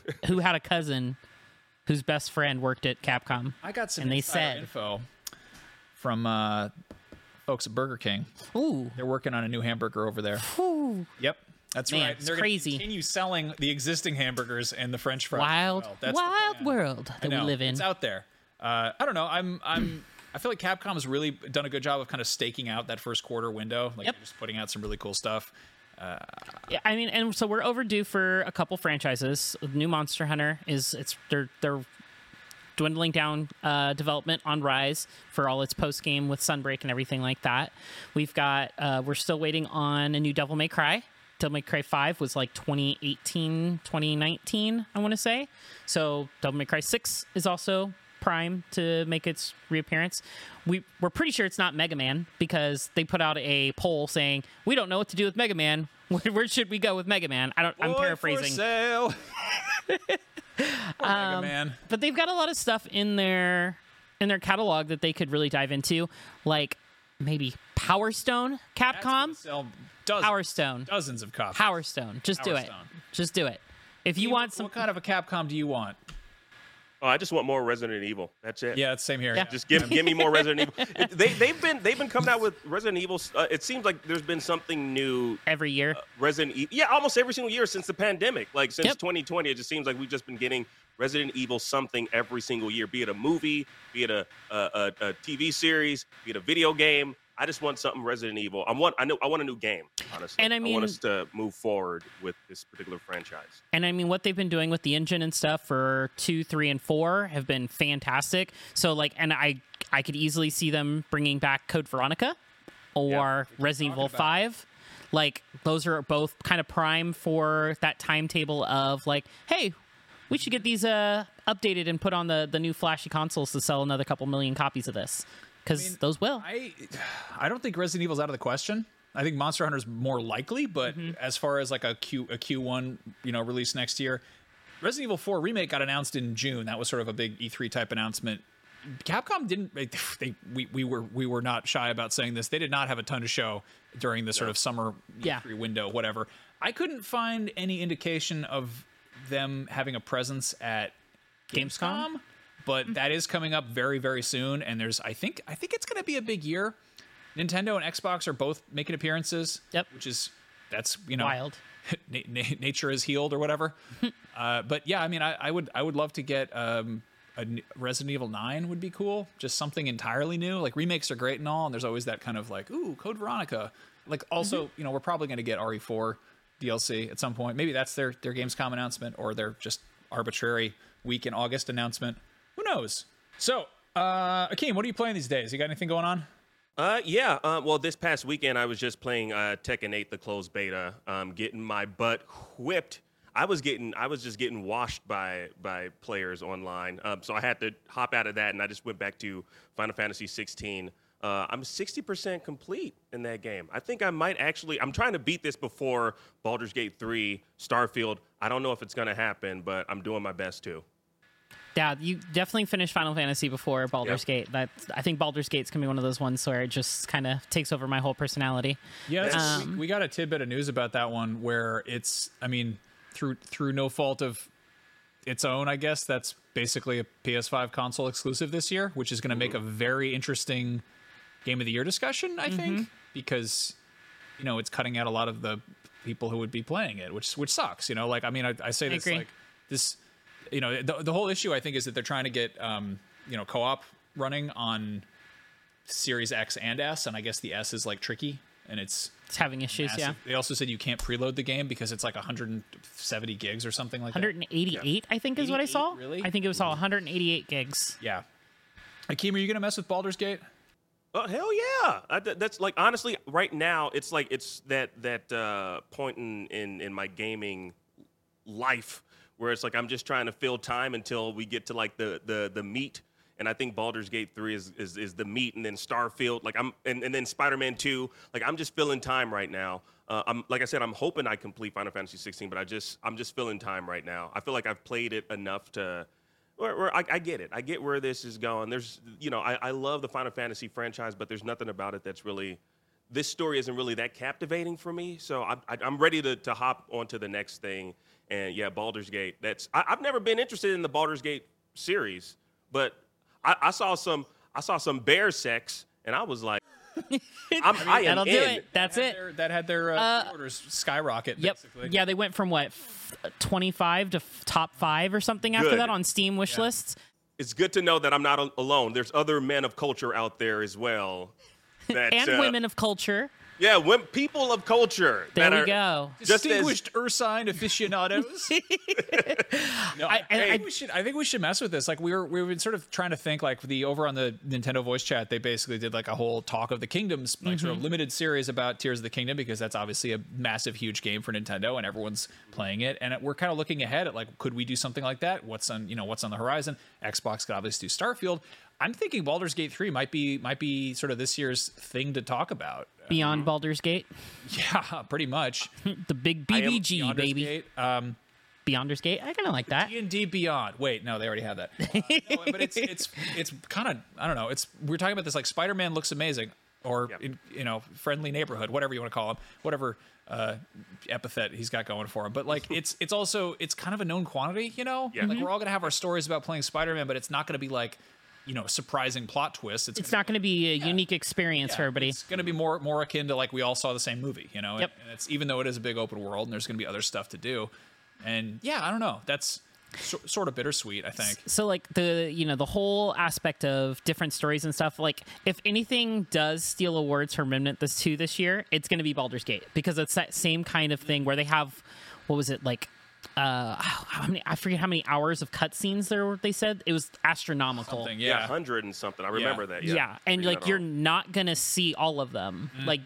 who had a cousin whose best friend worked at Capcom. I got some and they said, info from uh, folks at Burger King. Ooh, They're working on a new hamburger over there. Whew. Yep. That's Man, right. it's They're crazy. Continue selling the existing hamburgers and the French fries. wild, well. Wild world that we live in. It's out there. Uh, I don't know. I'm. I'm. I feel like Capcom has really done a good job of kind of staking out that first quarter window. Like Yep. just putting out some really cool stuff. Yeah, I mean, and so we're overdue for a couple franchises. New Monster Hunter is it's they're they're dwindling down uh, development on Rise for all its post game with Sunbreak and everything like that. We've got uh, we're still waiting on a new Devil May Cry. Devil May Cry 5 was like 2018, 2019, I want to say. So Devil May Cry 6 is also prime to make its reappearance. We we're pretty sure it's not Mega Man because they put out a poll saying we don't know what to do with Mega Man. Where, should we go with Mega Man? I don't. I'm Boy, for paraphrasing. sale. Poor Mega Um, Man. but they've got a lot of stuff in their in their catalog that they could really dive into, like maybe Power Stone, Capcom, dozens, Power Stone, dozens of copies. Power Stone. Just do it. Stone. Just do it. If you What- want some, what kind of a Capcom do you want? Oh, I just want more Resident Evil. That's it. Yeah, it's same here. Yeah. Just give give me more Resident Evil. They they've been they've been coming out with Resident Evil. Uh, it seems like there's been something new. every year. Resident Evil. Yeah, almost every single year since the pandemic. Like since Yep. 2020, it just seems like we've just been getting Resident Evil something every single year. Be it a movie, be it a a, a, a TV series, be it a video game. I just want something Resident Evil. I want I know I want a new game. Honestly, And I mean- I want us to move forward with this particular franchise. And I mean, what they've been doing with the engine and stuff for two, three, and four have been fantastic. So, like, and I, I could easily see them bringing back Code Veronica or Resident Evil talking about it. Five. Like, those are both kind of prime for that timetable of like, hey, we should get these uh updated and put on the the new flashy consoles to sell another couple million copies of this because those will. I I don't think Resident Evil's out of the question. I think Monster Hunter's more likely, but Mm-hmm. as far as like a Q a Q1, you know, release next year, Resident Evil 4 remake got announced in June. That was sort of a big E3 type announcement. Capcom didn't they, they we, we were we were not shy about saying this. They did not have a ton to show during the sort of summer Yeah. E3 window, whatever. I couldn't find any indication of them having a presence at Gamescom? But that is coming up very very soon and there's I think I think it's going to be a big year Nintendo and Xbox are both making appearances. Yep. Which is that's you know Wild. na- na- nature is healed or whatever. uh, but yeah, I mean, I, I would I would love to get um, a Resident Evil Nine would be cool. Just something entirely new. Like remakes are great and all, and there's always that kind of like ooh Code Veronica. Like also, you know, we're probably going to get RE4 DLC at some point. Maybe that's their their Gamescom announcement or their just arbitrary week in August announcement. Who knows? So, uh, Akeem, what are you playing these days? You got anything going on? Uh, yeah. Uh, well, this past weekend I was just playing uh, Tekken 8, the closed beta, um, getting my butt whipped. I was getting, I was just getting washed by by players online. Um, so I had to hop out of that, and I just went back to Final Fantasy 16. Uh, I'm 60% complete in that game. I think I might actually. I'm trying to beat this before Baldur's Gate 3, Starfield. I don't know if it's gonna happen, but I'm doing my best to. Yeah, you definitely finished Final Fantasy before Baldur's Yep. Gate. That I think Baldur's Gate's gonna be one of those ones where it just kind of takes over my whole personality. Yeah, Um, we, we got a tidbit of news about that one where it's, I mean, through through no fault of its own, I guess that's basically a PS5 console exclusive this year, which is going to make a very interesting game of the year discussion, I think, because you know it's cutting out a lot of the people who would be playing it, which which sucks. You know, like I mean, I, I say this agree. like this, you know, the, the whole issue I think is that they're trying to get um, you know co-op running on Series X and S, and I guess the S is like tricky and it's It's having issues. Yeah. They also said you can't preload the game because it's like 170 gigs or something like that. 188, I think, is what I saw. really? I think it was all 188 gigs. Yeah. Akeem, are you gonna mess with Baldur's Gate? Oh hell yeah! I, th- that's like honestly, right now it's like it's that that uh, point in, in in my gaming life where it's like I'm just trying to fill time until we get to like the the the meat. And I think Baldur's Gate three is, is is the meat, and then Starfield, like I'm, and, and then Spider Man two, like I'm just filling time right now. Uh, I'm like I said, I'm hoping I complete Final Fantasy 16, but I just I'm just filling time right now. I feel like I've played it enough to where, where I, I get it. I get where this is going. There's, you know, I, I love the Final Fantasy franchise, but there's nothing about it that's really, this story isn't really that captivating for me. So I, I, I'm ready to, to hop onto the next thing. And yeah, Baldur's Gate. That's I, I've never been interested in the Baldur's Gate series, but I, I saw some I saw some bear sex, and I was like, I'm, I am That'll do it. That's it. Their- that had their uh, Uh, orders skyrocket. Yep. Basically. Yeah, they went from what f- 25 to f- top five or something after Good. that on Steam wish lists. It's good to know that I'm not al- alone. There's other men of culture out there as well. That, and uh, women of culture. Yeah, when, people of culture. There that we are go. Just as, Distinguished Ursine aficionados. no, I, I- think I- we should. I think we should mess with this. Like we were, we were sort of trying to think. Like the over on the Nintendo voice chat, they basically did like a whole talk of the kingdoms, like sort of Mhm. limited series about Tears of the Kingdom because that's obviously a massive, huge game for Nintendo and everyone's playing it. And we're kind of looking ahead at like, could we do something like that? What's on, you know, what's on the horizon? Xbox could obviously do Starfield. I'm thinking Baldur's Gate 3 might be might be sort of this year's thing to talk about. Beyond Baldur's Gate. Yeah, pretty much. the big BBG, Beyonders baby. Gate. Um, Beyonders Gate. I kind of like that. D and D Beyond. Wait, no, they already have that. Uh, no, but it's it's it's kind of I don't know. It's we're talking about this like Spider Man looks amazing, or in, you know, friendly neighborhood, whatever you want to call him, whatever uh, epithet he's got going for him. But like it's it's also it's kind of a known quantity, you know. Yeah. Like we're all gonna have our stories about playing Spider Man, but it's not gonna be like you know surprising plot twists. It's It's not going to be a unique experience for everybody. it's going to be more more akin to like we all saw the same movie, you know. Yep. And it's even though it is a big open world and there's going to be other stuff to do, and yeah, I don't know. That's so, sort of bittersweet, I think. so like the you know the whole aspect of different stories and stuff like if anything does steal awards from remnant this 2 this year it's going to be Baldur's Gate because it's that same kind of thing where they have what was it like uh how many I forget how many hours of cutscenes there were they said it was astronomical Something, yeah, yeah. hundred and something. I remember that. yeah, Yeah, and like you're all. not gonna see all of them Mm. like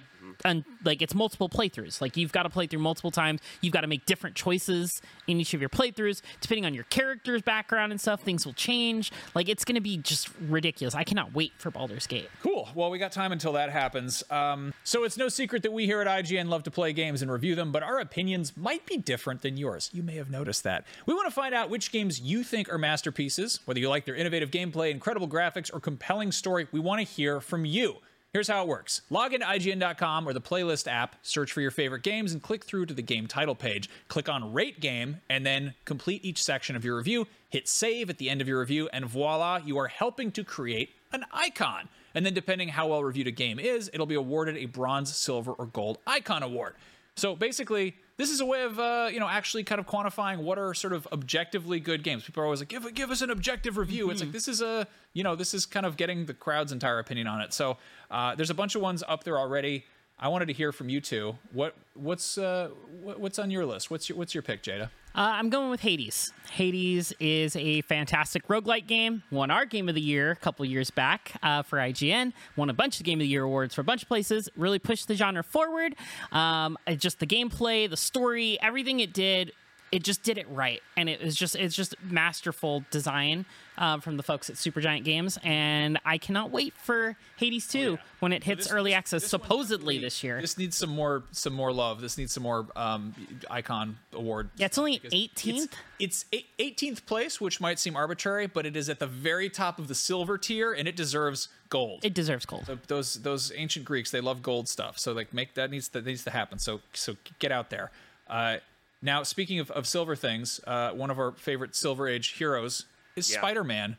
and like it's multiple playthroughs like you've got to play through multiple times you've got to make different choices in each of your playthroughs depending on your character's background and stuff things will change like it's gonna be just ridiculous i cannot wait for Baldur's Gate Cool. Well, we got time until that happens. Um, so it's no secret that we here at IGN love to play games and review them, but our opinions might be different than yours. You may have noticed that. We want to find out which games you think are masterpieces, whether you like their innovative gameplay, incredible graphics, or compelling story. We want to hear from you. Here's how it works log into IGN.com or the playlist app, search for your favorite games, and click through to the game title page. Click on Rate Game, and then complete each section of your review. Hit save at the end of your review, and voila, you are helping to create an icon. And then, depending how well reviewed a game is, it'll be awarded a bronze, silver, or gold icon award. So basically, this is a way of uh, you know actually kind of quantifying what are sort of objectively good games. People are always like, give give us an objective review. It's like this is a you know this is kind of getting the crowd's entire opinion on it. So uh, there's a bunch of ones up there already. I wanted to hear from you two. What what's uh, what, what's on your list? What's your what's your pick, Jada? Uh, I'm going with Hades. Hades is a fantastic roguelike game. Won our Game of the Year a couple years back uh, for IGN. Won a bunch of Game of the Year awards for a bunch of places. Really pushed the genre forward. Um, just the gameplay, the story, everything it did it just did it right and it was just it's just masterful design uh, from the folks at supergiant games and i cannot wait for hades 2 when it hits early access supposedly this year This needs some more some more love. This needs some more um, icon award. yeah it's only 18th It's eight- 18th place, which might seem arbitrary, but it is at the very top of the silver tier, and it deserves gold. it deserves gold So those those ancient Greeks, they love gold stuff. So like make that needs to that needs to happen. So so get out there. Uh, now speaking of, of silver things, uh, one of our favorite Silver Age heroes is Yeah. Spider-Man.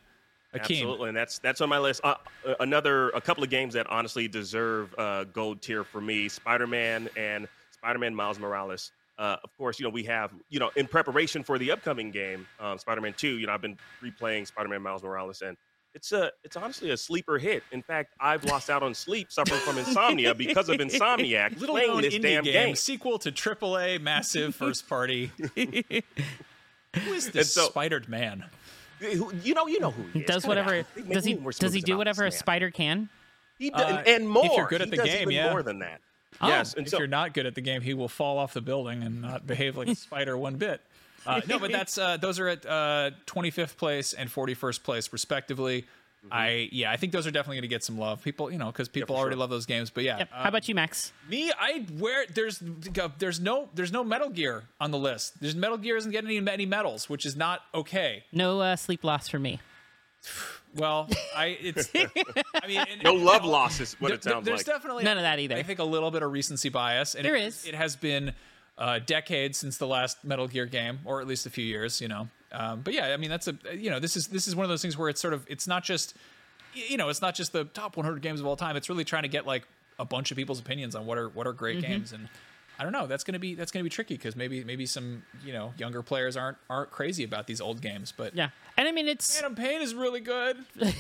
Akeem. Absolutely, and that's that's on my list. Uh, uh, another a couple of games that honestly deserve uh, gold tier for me: Spider-Man and Spider-Man Miles Morales. Uh, of course, you know we have you know in preparation for the upcoming game, um, Spider-Man Two. You know I've been replaying Spider-Man Miles Morales, and it's a it's honestly a sleeper hit. In fact, I've lost out on sleep, suffering from insomnia because of Insomniac Little playing this damn game, game. sequel to AAA massive first party. Who is this so- Spidered Man? Who- You know, you know who he is. does Cut whatever does he does he do whatever a spider can He does, Uh, and more. if you're good at the game, yeah. more than that. Oh. yes, and if so you're not good at the game, he will fall off the building and not behave like a spider one bit. Uh, no, but that's uh, those are at uh, 25th place and 41st place respectively. Mm-hmm. I yeah, I think those are definitely going to get some love. People, you know, because people already love those games. But yeah, Yep. how about you max me? I where there's there's no there's no Metal Gear on the list. There's Metal Gear isn't getting any any medals, which is not okay. no uh, sleep loss for me Well, I it's I mean and- no love and- loss is what it sounds there's like. There's definitely None of that either. I think a little bit of recency bias. And There it, is. It has been uh, decades since the last Metal Gear game, or at least a few years. You know. Um, but yeah, I mean that's a you know this is this is one of those things where it's sort of it's not just you know it's not just the top 100 games of all time. It's really trying to get like a bunch of people's opinions on what are what are great Mm-hmm. games and. I don't know. That's gonna be that's gonna be tricky because maybe maybe some you know younger players aren't aren't crazy about these old games. But yeah and i mean it's Phantom Pain is really good. maybe,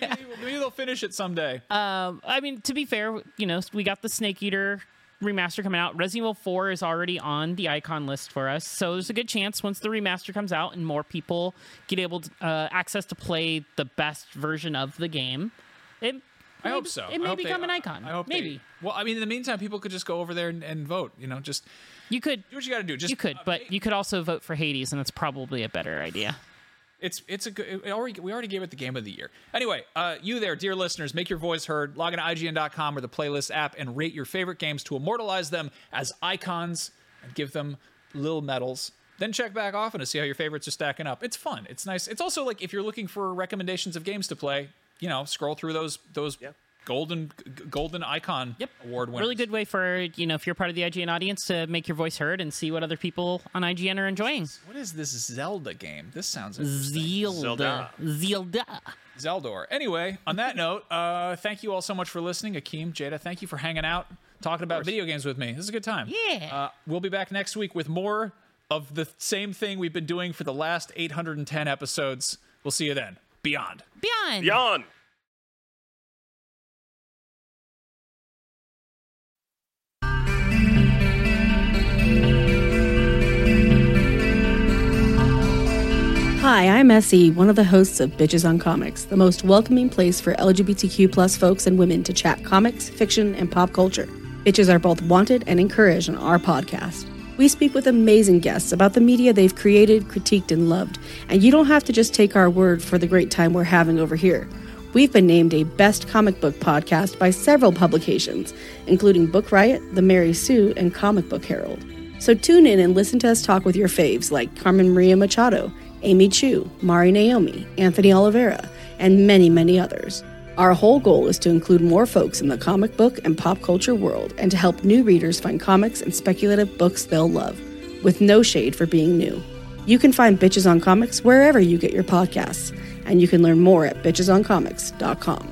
maybe they'll finish it someday. Um, I mean, to be fair, you know, we got the Snake Eater remaster coming out. Resident Evil 4 is already on the icon list for us, so there's a good chance once the remaster comes out and more people get able to, uh, access to play the best version of the game, it. I may- hope so. It may hope they- become an icon. I hope they- maybe well, I mean, in the meantime, people could just go over there and, and vote. You know, just you could. do what you got to do. Just You could, uh, but you could also vote for Hades, and that's probably a better idea. It's it's a good. It already, we already gave it the game of the year. Anyway, uh, you there, dear listeners, make your voice heard. Log on to IGN.com or the playlist app and rate your favorite games to immortalize them as icons and give them little medals. Then check back often to see how your favorites are stacking up. It's fun. It's nice. It's also like if you're looking for recommendations of games to play, you know, scroll through those those golden g- golden icon award winners. Really good way for you know if you're part of the IGN audience to make your voice heard and see what other people on IGN are enjoying. What is this Zelda game? This sounds interesting. Zelda, Zelda. Zeldor. Anyway, on that note, uh, thank you all so much for listening. Akeem, Jada, thank you for hanging out, talking about video games with me. This is a good time. Yeah. Uh, we'll be back next week with more of the same thing we've been doing for the last 810 episodes. We'll see you then. Beyond. Beyond. Beyond. Hi, I'm Essie, one of the hosts of Bitches on Comics, the most welcoming place for LGBTQ plus folks and women to chat comics, fiction, and pop culture. Bitches are both wanted and encouraged on our podcast. We speak with amazing guests about the media they've created, critiqued, and loved, and you don't have to just take our word for the great time we're having over here. We've been named a best comic book podcast by several publications, including Book Riot, The Mary Sue, and Comic Book Herald. So tune in and listen to us talk with your faves like Carmen Maria Machado, Amy Chu, MariNaomi, Anthony Oliveira, and many, many others. Our whole goal is to include more folks in the comic book and pop culture world and to help new readers find comics and speculative books they'll love, with no shade for being new. You can find Bitches on Comics wherever you get your podcasts, and you can learn more at bitchesoncomics.com.